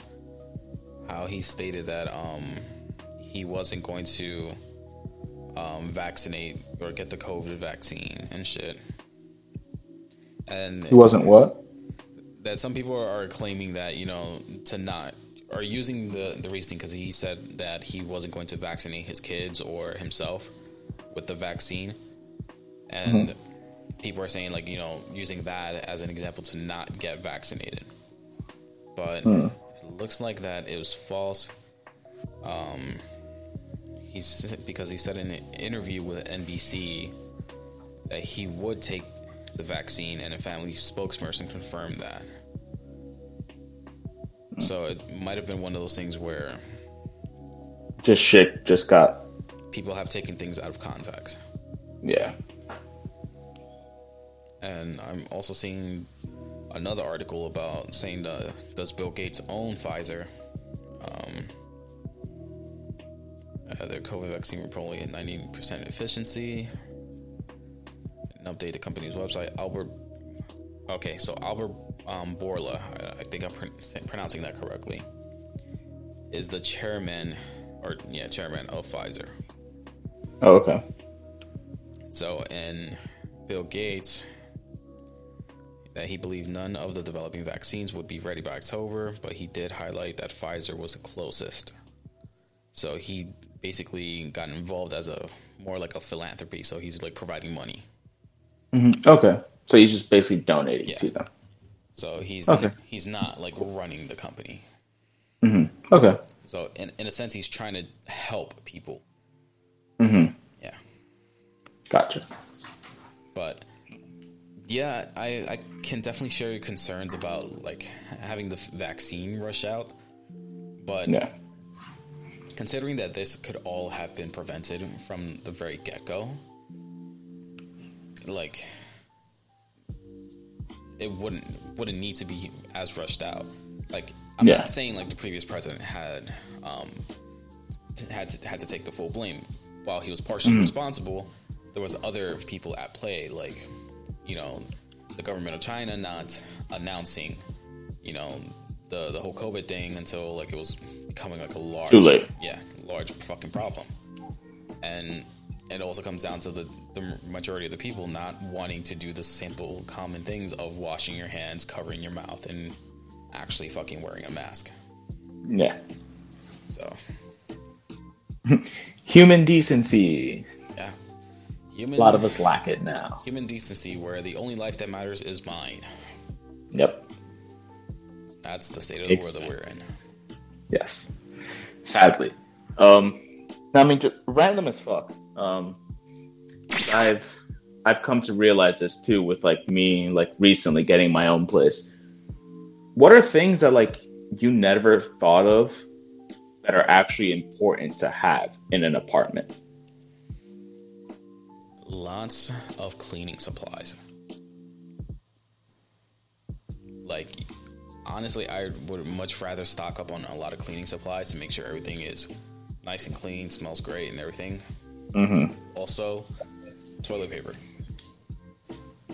how he stated that um he wasn't going to um, vaccinate or get the COVID vaccine and shit. And He wasn't what? that some people are claiming that you know to not are using the the reasoning because he said that he wasn't going to vaccinate his kids or himself with the vaccine, and people are saying like you know using that as an example to not get vaccinated, but it looks like that it was false. Um, he's because he said in an interview with NBC that he would take the vaccine, and a family spokesperson confirmed that. So it might have been one of those things where Just shit just got people have taken things out of context. yeah. And I'm also seeing another article about saying uh, does Bill Gates own Pfizer? Um, uh, their COVID vaccine reportedly at 90% efficiency. An update the company's website. Albert. Okay, so Albert um, Bourla, I, I think I'm pron- pronouncing that correctly, is the chairman, or yeah, chairman of Pfizer. Oh, okay. So, and Bill Gates, that he believed none of the developing vaccines would be ready by October, but he did highlight that Pfizer was the closest. So he basically got involved as a more like a philanthropy. So he's like providing money. Mhm. Okay. So he's just basically donating Yeah. to them. So he's Okay. he's not like running the company. hmm Okay. So in in a sense, he's trying to help people. hmm Yeah. Gotcha. but yeah I, I can definitely share your concerns about like having the vaccine rush out but Yeah. considering that this could all have been prevented from the very get-go like it wouldn't wouldn't need to be as rushed out like i'm Yeah. not saying like the previous president had um had to, had to take the full blame while he was partially responsible there was other people at play like you know the government of china not announcing you know the the whole covid thing until like it was becoming like a large Too late. yeah large fucking problem and it also comes down to the, the majority of the people not wanting to do the simple common things of washing your hands covering your mouth and actually fucking wearing a mask Yeah. so Human decency. yeah A human lot of us lack it now. human decency where the only life that matters is mine Yep. that's the state of the world that we're in Yes. Sadly. Um I mean just random as fuck. Um I've I've come to realize this too with like me like recently getting my own place. What are things that like you never thought of that are actually important to have in an apartment? lots of cleaning supplies. Like, honestly, I would much rather stock up on a lot of cleaning supplies to make sure everything is nice and clean, smells great, and everything. Mm-hmm. Also, toilet paper.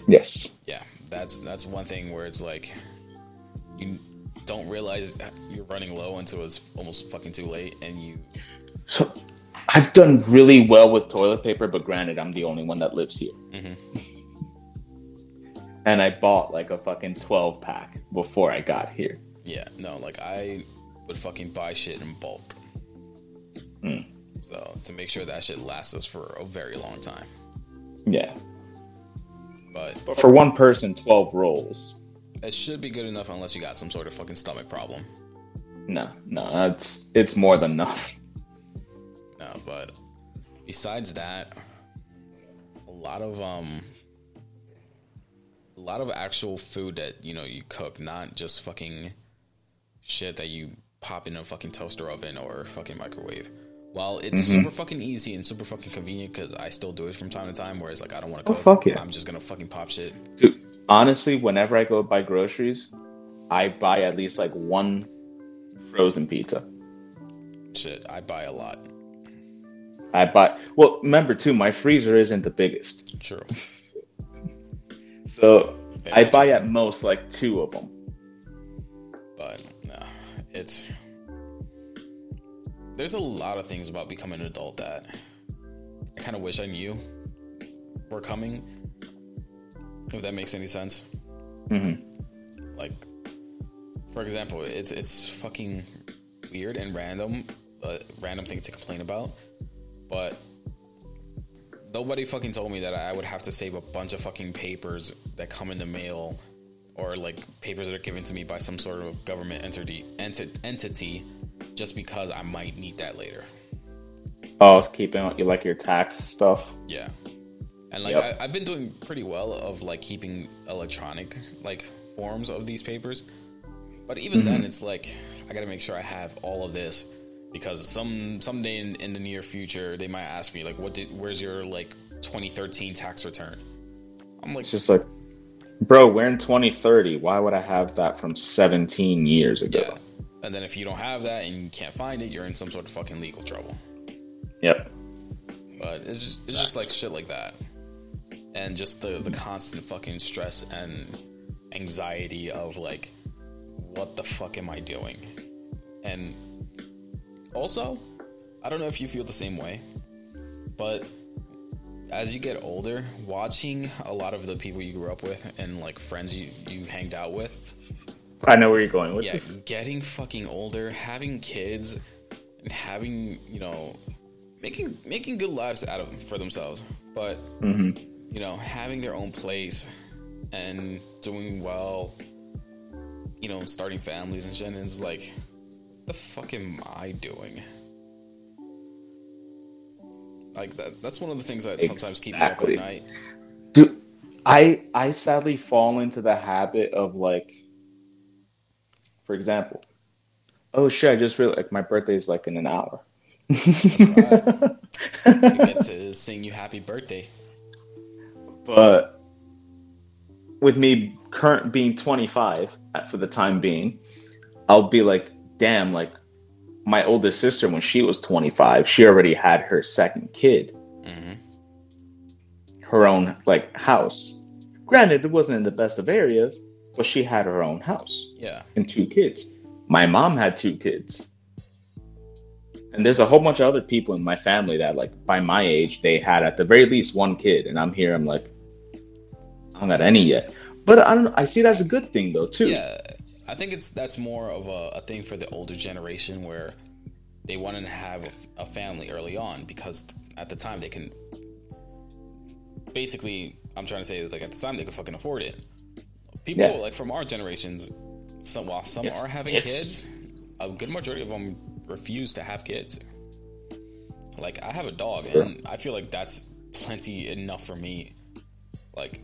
Yes. Yeah, that's that's one thing where it's like you don't realize you're running low until it's almost fucking too late, and you So I've done really well with toilet paper, but granted, I'm the only one that lives here. Mhm. and I bought like a fucking 12 pack before I got here. Yeah, no, like I would fucking buy shit in bulk. Mm. So to make sure that shit lasts us for a very long time. Yeah. But But for one person, 12 rolls. it should be good enough unless you got some sort of fucking stomach problem. No, no, it's it's more than enough. No, but besides that, a lot of um a lot of actual food that, you know, you cook, not just fucking shit that you pop in a fucking toaster oven or fucking microwave. While it's mm-hmm. super fucking easy and super fucking convenient because I still do it from time to time, whereas like I don't want to Oh, cook, fuck yeah. I'm just gonna fucking pop shit. Dude, honestly, whenever I go buy groceries, I buy at least like one frozen pizza. Shit, I buy a lot. I buy. Well, remember too, my freezer isn't the biggest, True. so I buy at most like two of them. but no, it's there's a lot of things about becoming an adult that I kind of wish I knew were coming. If that makes any sense. Mhm. Like, for example, it's it's fucking weird and random, uh, random thing to complain about, but nobody fucking told me that I would have to save a bunch of fucking papers that come in the mail or like papers that are given to me by some sort of government entity enti- entity just because I might need that later. Oh, it's keeping you like your tax stuff. Yeah. And like Yep. I, I've been doing pretty well of like keeping electronic like forms of these papers. But even then mm-hmm. it's like I gotta make sure I have all of this because some someday in, in the near future they might ask me like what did where's your like 2013 tax return? I'm like It's just like, bro, we're in 2030. Why would I have that from 17 years ago? yeah. And then if you don't have that and you can't find it, you're in some sort of fucking legal trouble. Yep. But it's just it's just like shit like that. And just the the constant fucking stress and anxiety of like what the fuck am I doing? And also, I don't know if you feel the same way, but as you get older, watching a lot of the people you grew up with and like friends you you hanged out with, I know where you're going with yeah, this. getting fucking older, having kids, and having you know, making making good lives out of for themselves, but hmm you know, having their own place and doing well, you know, starting families and shit. And it's like, the fuck am I doing? Like that. That's one of the things that sometimes keep me up at night. Dude, I I sadly fall into the habit of like, for example, oh shit, I just realized like my birthday is like in an hour. right. I get to sing you happy birthday. but with me current being 25 for the time being, I'll be like, damn, like my oldest sister when she was 25, she already had her second kid, hmm her own like house. Granted, it wasn't in the best of areas, but she had her own house Yeah. and two kids. My mom had two kids. And there's a whole bunch of other people in my family that, like, by my age, they had at the very least one kid. And I'm here, I'm like, I don't got any yet. But I don't. I see as a good thing, though, too. Yeah, I think it's that's more of a, a thing for the older generation where they want to have a family early on because at the time they can basically I'm trying to say that like at the time they could fucking afford it. People Yeah. like from our generations, some while some It's- are having kids, a good majority of them refuse to have kids. Like I have a dog, Sure. and I feel like that's plenty enough for me. Like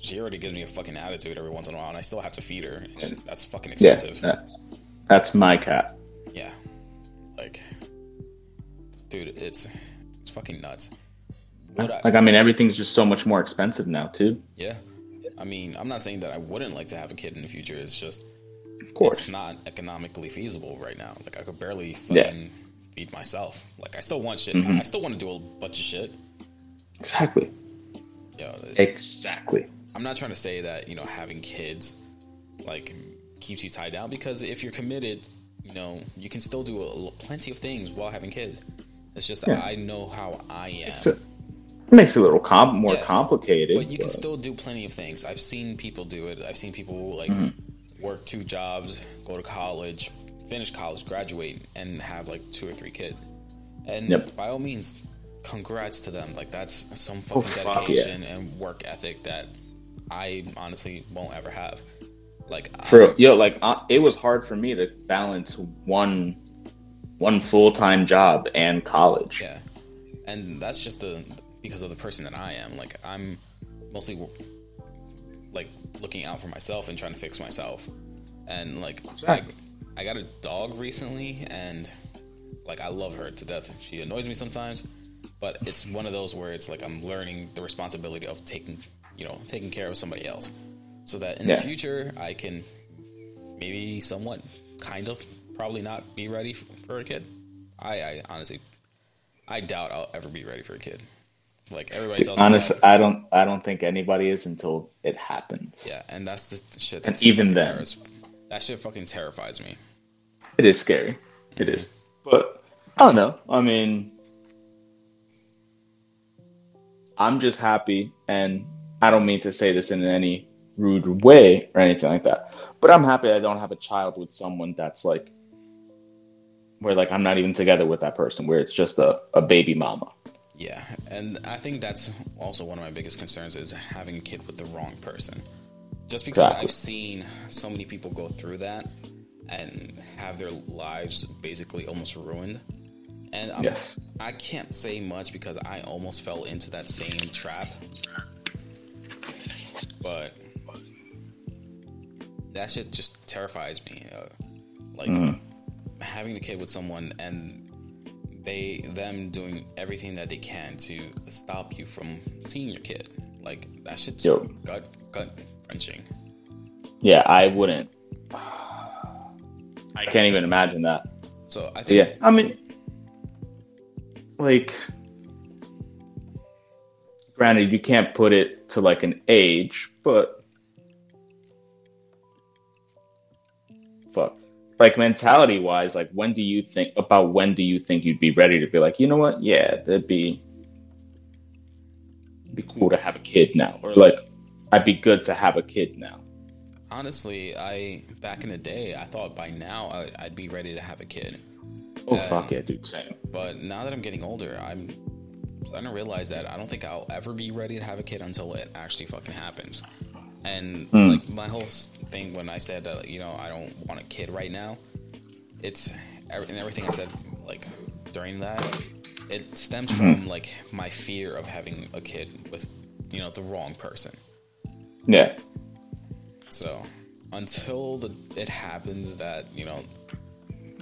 she already gives me a fucking attitude every once in a while, and I still have to feed her. and That's fucking expensive. that- that's my cat. Yeah. Like, dude, it's it's fucking nuts. What I, Like, I mean, everything's just so much more expensive now, too. yeah. I mean, I'm not saying that I wouldn't like to have a kid in the future. It's just Of course. it's not economically feasible right now. Like, I could barely Yeah. fucking feed myself. Like, I still want shit. Mhm. I still want to do a bunch of shit. Exactly. Yo, Exactly. I'm not trying to say that you know having kids like keeps you tied down because if you're committed, you know you can still do a, plenty of things while having kids. It's just Yeah. I know how I am. A, it makes it a little com- more Yeah. complicated. But you can still do plenty of things. I've seen people do it. I've seen people like Mm-hmm. work two jobs, go to college, finish college, graduate, and have like two or three kids. And Yep. by all means, congrats to them. Like that's some Oh, fucking fuck yeah. dedication and work ethic that I honestly won't ever have. Like I- For yo, like uh, it was hard for me to balance one one full time job and college. Yeah, and that's just the because of the person that I am. Like I'm mostly like looking out for myself and trying to fix myself. And like I, I got a dog recently, and like I love her to death. She annoys me sometimes, but it's one of those where it's like I'm learning the responsibility of taking you know taking care of somebody else, so that in Yeah. the future I can maybe somewhat kind of probably not be ready for a kid. I, I honestly I doubt I'll ever be ready for a kid. Like everybody tells Honestly, me, I don't I don't think anybody is until it happens. yeah, and that's the shit. And That even then. terrors- that shit fucking terrifies me. It is scary. It mm-hmm. is. But I don't know. I mean, I'm just happy, and I don't mean to say this in any rude way or anything like that, but I'm happy I don't have a child with someone that's like, where like I'm not even together with that person, where it's just a, a baby mama. Yeah, and I think that's also one of my biggest concerns is having a kid with the wrong person. Just because Exactly. I've seen so many people go through that and have their lives basically almost ruined. And I'm, Yes. I can't say much because I almost fell into that same trap. But that shit just terrifies me. Uh, like having a kid with someone and they them doing everything that they can to stop you from seeing your kid. Like that shit's Yo. gut gut wrenching. Yeah, I wouldn't. I can't even imagine that. So I think yeah, I mean, like, granted, you can't put it to like an age, but like mentality wise, like, when do you think about when do you think you'd be ready to be like, you know what? Yeah, that'd be be cool to have a kid now, or like, I'd be good to have a kid now. honestly, I back in the day, I thought by now I, I'd be ready to have a kid. Oh Uh, fuck yeah, dude, same. But now that I'm getting older, I'm starting to realize that I don't think I'll ever be ready to have a kid until it actually fucking happens. And Mm. like my whole thing when I said that you know I don't want a kid right now, it's and everything I said like during that, it stems Mm-hmm. from like my fear of having a kid with you know the wrong person. Yeah, So until the, it happens that you know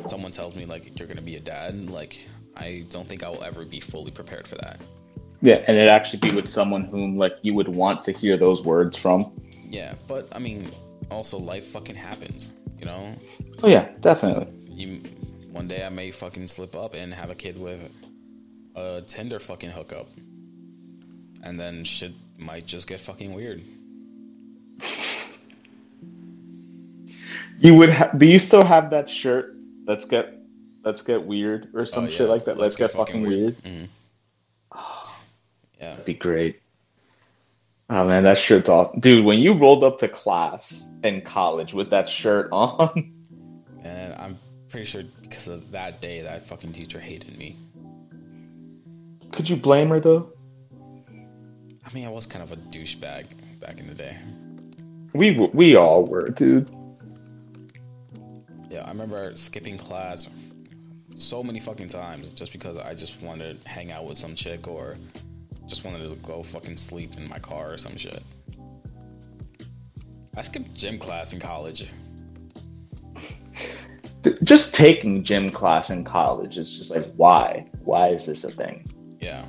someone tells me like you're gonna be a dad, like I don't think I will ever be fully prepared for that. yeah, and it actually be with someone whom like you would want to hear those words from. Yeah, but I mean, also life fucking happens. You know, Oh yeah, definitely. you one day I may fucking slip up and have a kid with a Tinder fucking hookup, and then shit might just get fucking weird. You would. Ha- do you still have that shirt? Let's get, let's get weird or some Oh, shit like that. Let's, get, fucking weird. Mhm. Yeah, That'd be great. Oh man, that shirt's awesome, dude. When you rolled up to class in college with that shirt on, and I'm pretty sure because of that day that fucking teacher hated me. could you blame her though? I mean, I was kind of a douchebag back in the day. We we all were, dude. Yeah, I remember skipping class so many fucking times just because I just wanted to hang out with some chick or just wanted to go fucking sleep in my car or some shit. I skipped gym class in college. Just taking gym class in college is just like, why? Why is this a thing? Yeah.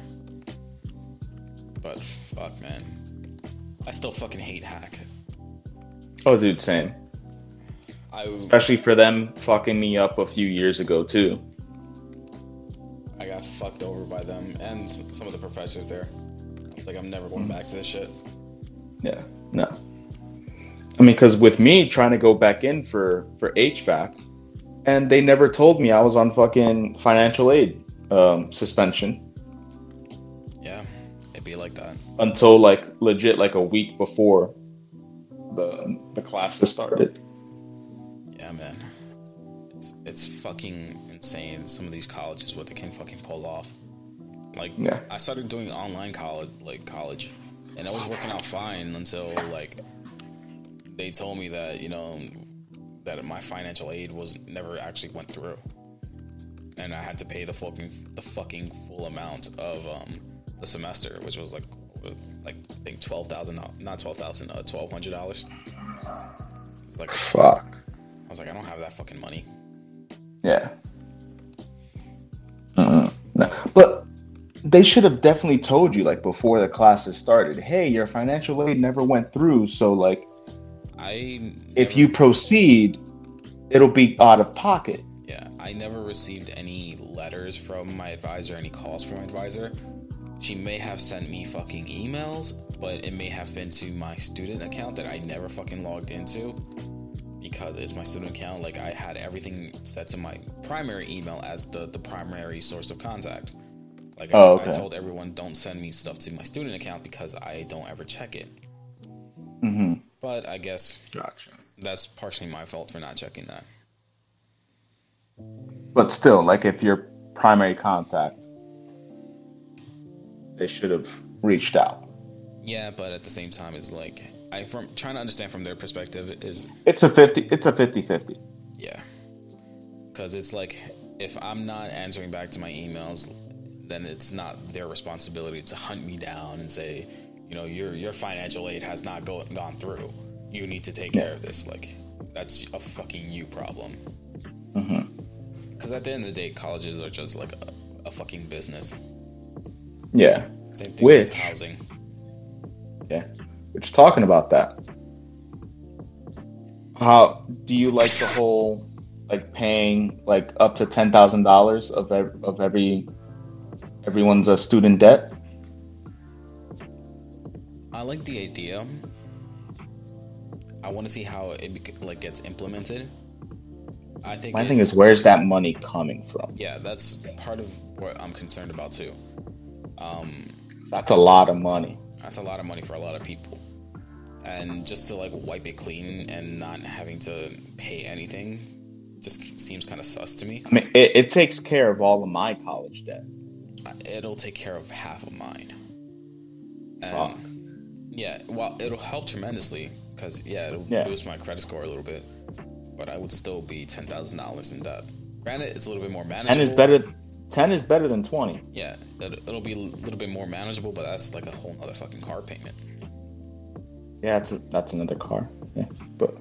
But fuck, man. I still fucking hate hack. Oh, dude, same. I Especially for them fucking me up a few years ago too. I got fucked over by them and some of the professors there. I was like, I'm never going back to this shit. Yeah, no. I mean, because with me trying to go back in for for HVAC, and they never told me I was on fucking financial aid um, suspension Yeah, it'd be like that. until like legit like a week before the the classes started. Yeah, man. It's it's fucking insane. Some of these colleges what they can fucking pull off. Like Yeah. I started doing online college, like college, and it was working out fine until like they told me that you know that my financial aid was never actually went through, and I had to pay the fucking the fucking full amount of um the semester, which was like like I think twelve thousand, not twelve thousand, uh, twelve hundred dollars. It's like Fuck. I was like, I don't have that fucking money. Yeah. No. But they should have definitely told you like before the classes started. Hey, your financial aid never went through, so like I if you proceed, it'll be out of pocket. yeah, I never received any letters from my advisor, any calls from my advisor. She may have sent me fucking emails, but it may have been to my student account that I never fucking logged into because it's my student account. Like I had everything set to my primary email as the the primary source of contact. Like Oh, I, I told everyone, don't send me stuff to my student account because I don't ever check it. Mm-hmm. But I guess Gotcha. that's partially my fault for not checking that. But still, like if your primary contact, they should have reached out. Yeah, but at the same time, it's like I from trying to understand from their perspective is It's a 50 it's a 50-50. yeah, because it's like if I'm not answering back to my emails, then it's not their responsibility to hunt me down and say, you know, your your financial aid has not go, gone through. You need to take care of this. Like that's a fucking you problem. Mm-hmm. Because at the end of the day, colleges are just like a, a fucking business. Yeah. Same thing with housing. Yeah. Which talking about that. How do you like the whole like paying like up to ten thousand dollars of ev- of every everyone's uh, student debt? I like the idea. I want to see how it bec- like gets implemented. I think. My it- thing is, where's that money coming from? yeah, that's part of what I'm concerned about too. Um, That's a lot of money. that's a lot of money for a lot of people, and just to like wipe it clean and not having to pay anything, just seems kind of sus to me. I mean, it, it takes care of all of my college debt. Uh, it'll take care of half of mine. Fuck. Yeah, well, it'll help tremendously because yeah, it'll Yeah. boost my credit score a little bit, but I would still be ten thousand dollars in debt. Granted, it's a little bit more manageable. Ten is better. Ten is better than twenty. Yeah, it, it'll be a little bit more manageable, but that's like a whole other fucking car payment. Yeah, that's a, that's another car. Yeah, but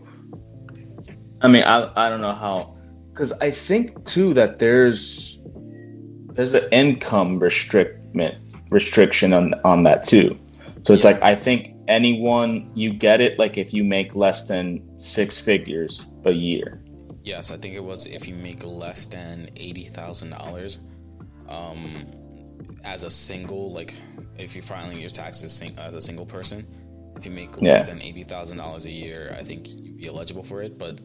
I mean, I I don't know how, because I think too that there's there's an income restrictment restriction on on that too. So it's Yeah. like I think anyone you get it like if you make less than six figures a year. Yes, I think it was if you make less than eighty thousand dollars, um, as a single, like if you're filing your taxes sing- as a single person, if you make less Yeah. than eighty thousand dollars a year, I think you'd be eligible for it. But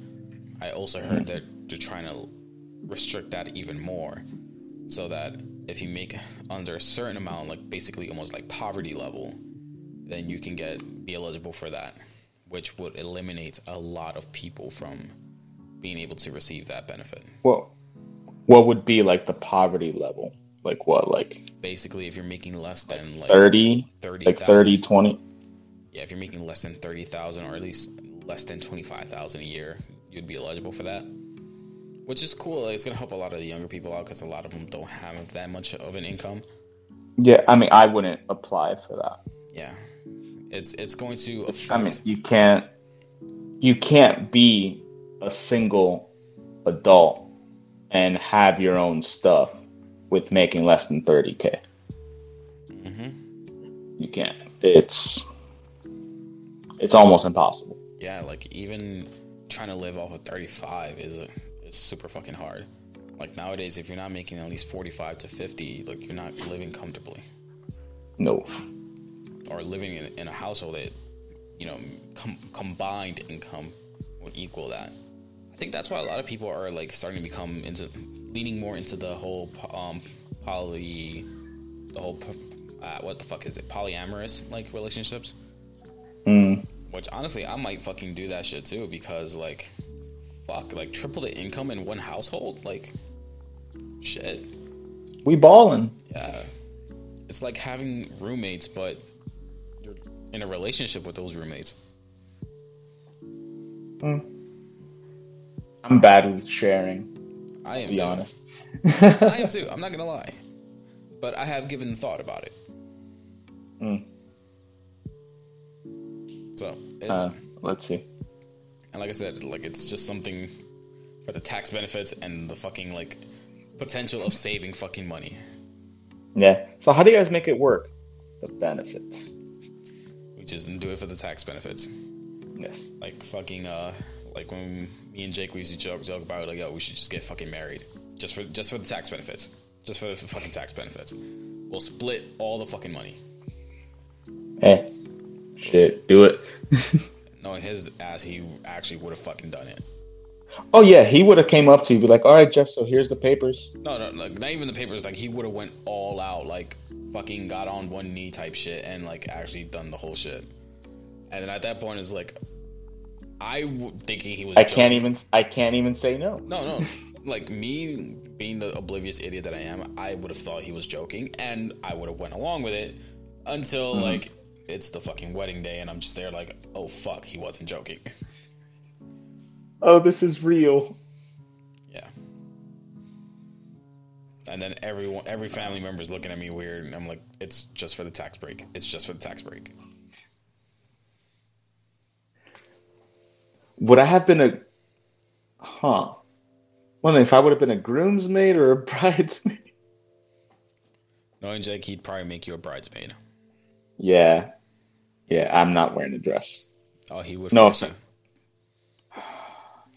I also heard hmm. that they're trying to restrict that even more, so that if you make under a certain amount, like basically almost like poverty level, then you can get be eligible for that, which would eliminate a lot of people from being able to receive that benefit. Well, what would be like the poverty level? Like what? Like Basically, if you're making less than like 30? 30 Like 30, 20? Yeah, if you're making less than thirty thousand or at least less than twenty five thousand a year, you'd be eligible for that. Which is cool. Like, it's gonna help a lot of the younger people out because a lot of them don't have that much of an income. Yeah, I mean, I wouldn't apply for that. Yeah, it's it's going to affect. I mean, you can't you can't be a single adult and have your own stuff with making less than 30k. Mhm. You can't. It's it's almost impossible. yeah, like even trying to live off of thirty five is is super fucking hard. Like nowadays, if you're not making at least forty five to fifty, like you're not living comfortably. No. or living in, in a household that you know com- combined income would equal that i think that's why a lot of people are like starting to become into leaning more into the whole um poly the whole uh, what the fuck is it polyamorous like relationships Mm. which honestly i might fucking do that shit too because like fuck like triple the income in one household like shit We ballin'. yeah it's like having roommates but you're in a relationship with those roommates I'm bad with sharing, I am to be too. honest. I am too. I'm not gonna lie, but I have given thought about it. Mm. So it's Uh, let's see. and like I said, like it's just something for the tax benefits and the fucking like potential of saving fucking money. Yeah. So how do you guys make it work? The benefits. We just do it for the tax benefits. Yes. Like fucking uh, like when me and Jake we used to joke joke about like, yo, we should just get fucking married just for just for the tax benefits, just for the fucking tax benefits. We'll split all the fucking money. Hey. Shit. Do it. Knowing his ass, he actually would have fucking done it. Oh yeah, he would have came up to you, be like, "All right, Jeff, so here's the papers." No, no, like not even the papers. Like he would have went all out, like fucking got on one knee type shit, and like actually done the whole shit. And then at that point, it's like, I w- thinking he was. I joking. can't even. I can't even say no. No, no. like me being the oblivious idiot that I am, I would have thought he was joking, and I would have went along with it until Mm-hmm. like it's the fucking wedding day, and I'm just there like, oh fuck, he wasn't joking. Oh, this is real. Yeah. And then everyone, every family member is looking at me weird, and I'm like, it's just for the tax break. It's just for the tax break. Would I have been a? Huh. Well, if I would have been a groomsmaid or a bridesmaid. Knowing Jake, he'd probably make you a bridesmaid. Yeah, yeah. I'm not wearing a dress. Oh, he would No, force sir. you.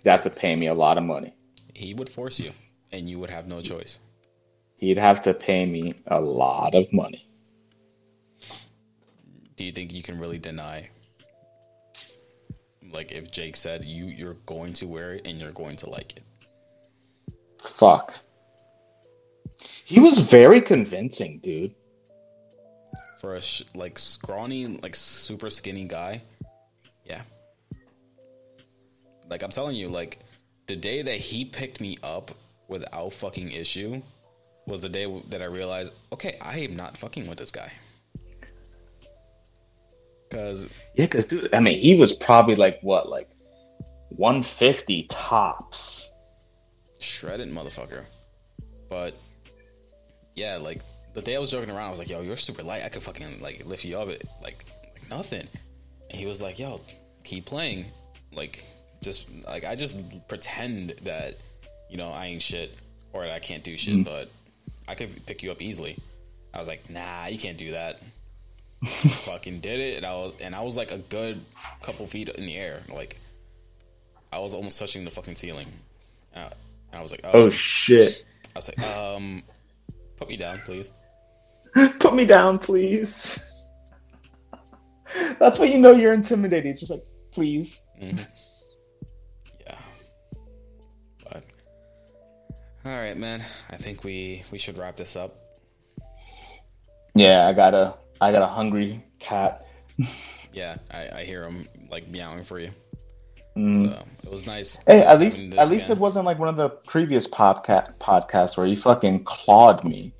You'd have to pay me a lot of money. He would force you, and you would have no choice. He'd have to pay me a lot of money. Do you think you can really deny? Like if Jake said you you're going to wear it and you're going to like it. Fuck. He was very convincing, dude. For a sh- like scrawny, like super skinny guy, yeah. Like I'm telling you, like the day that he picked me up without fucking issue was the day that I realized, okay, I am not fucking with this guy. Cause Yeah, because dude, I mean, he was probably like what, like 150 tops. shredded motherfucker. But yeah, like the day I was joking around, I was like, "Yo, you're super light. I could fucking like lift you up it like like nothing." And he was like, "Yo, keep playing." Like just like I just pretend that you know I ain't shit or I can't do shit, but I could pick you up easily. I was like, "Nah, you can't do that." fucking did it, and I was and I was like a good couple feet in the air, like I was almost touching the fucking ceiling. Uh, and I was like, Oh shit. I was like, um, put me down, please. Put me down, please. That's when you know you're intimidated. Just like, please. Yeah. But all right, man. I think we we should wrap this up. Yeah, I got a, I got a hungry cat. Yeah, I, I hear him like meowing for you. Mm. So it was nice. Hey, at least, having this at least again. it wasn't like one of the previous podca- podcasts where he fucking clawed me.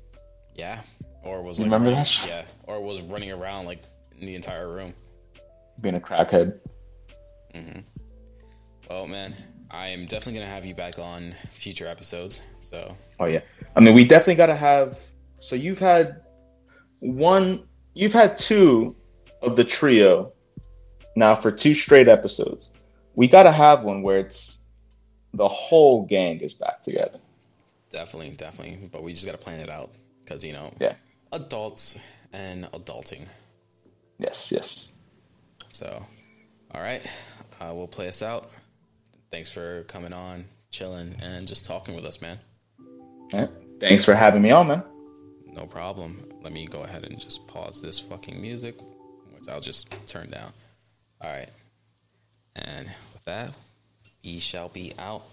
Yeah, or was like remember running- that? Yeah, or was running around like in the entire room. Being a crackhead. Mm-hmm. Well, man, I am definitely gonna have you back on future episodes. So Oh yeah. I mean, we definitely got to have. So you've had one. You've had two of the trio now for two straight episodes. We got to have one where it's the whole gang is back together. definitely, definitely. But we just gotta plan it out because you know, Yeah. Adults and adulting. Yes. Yes. So, all right, uh, we'll play us out. Thanks for coming on, chilling, and just talking with us, man. Thanks for having me on, man. No problem. Let me go ahead and just pause this fucking music, which I'll just turn down. All right, and with that, we shall be out.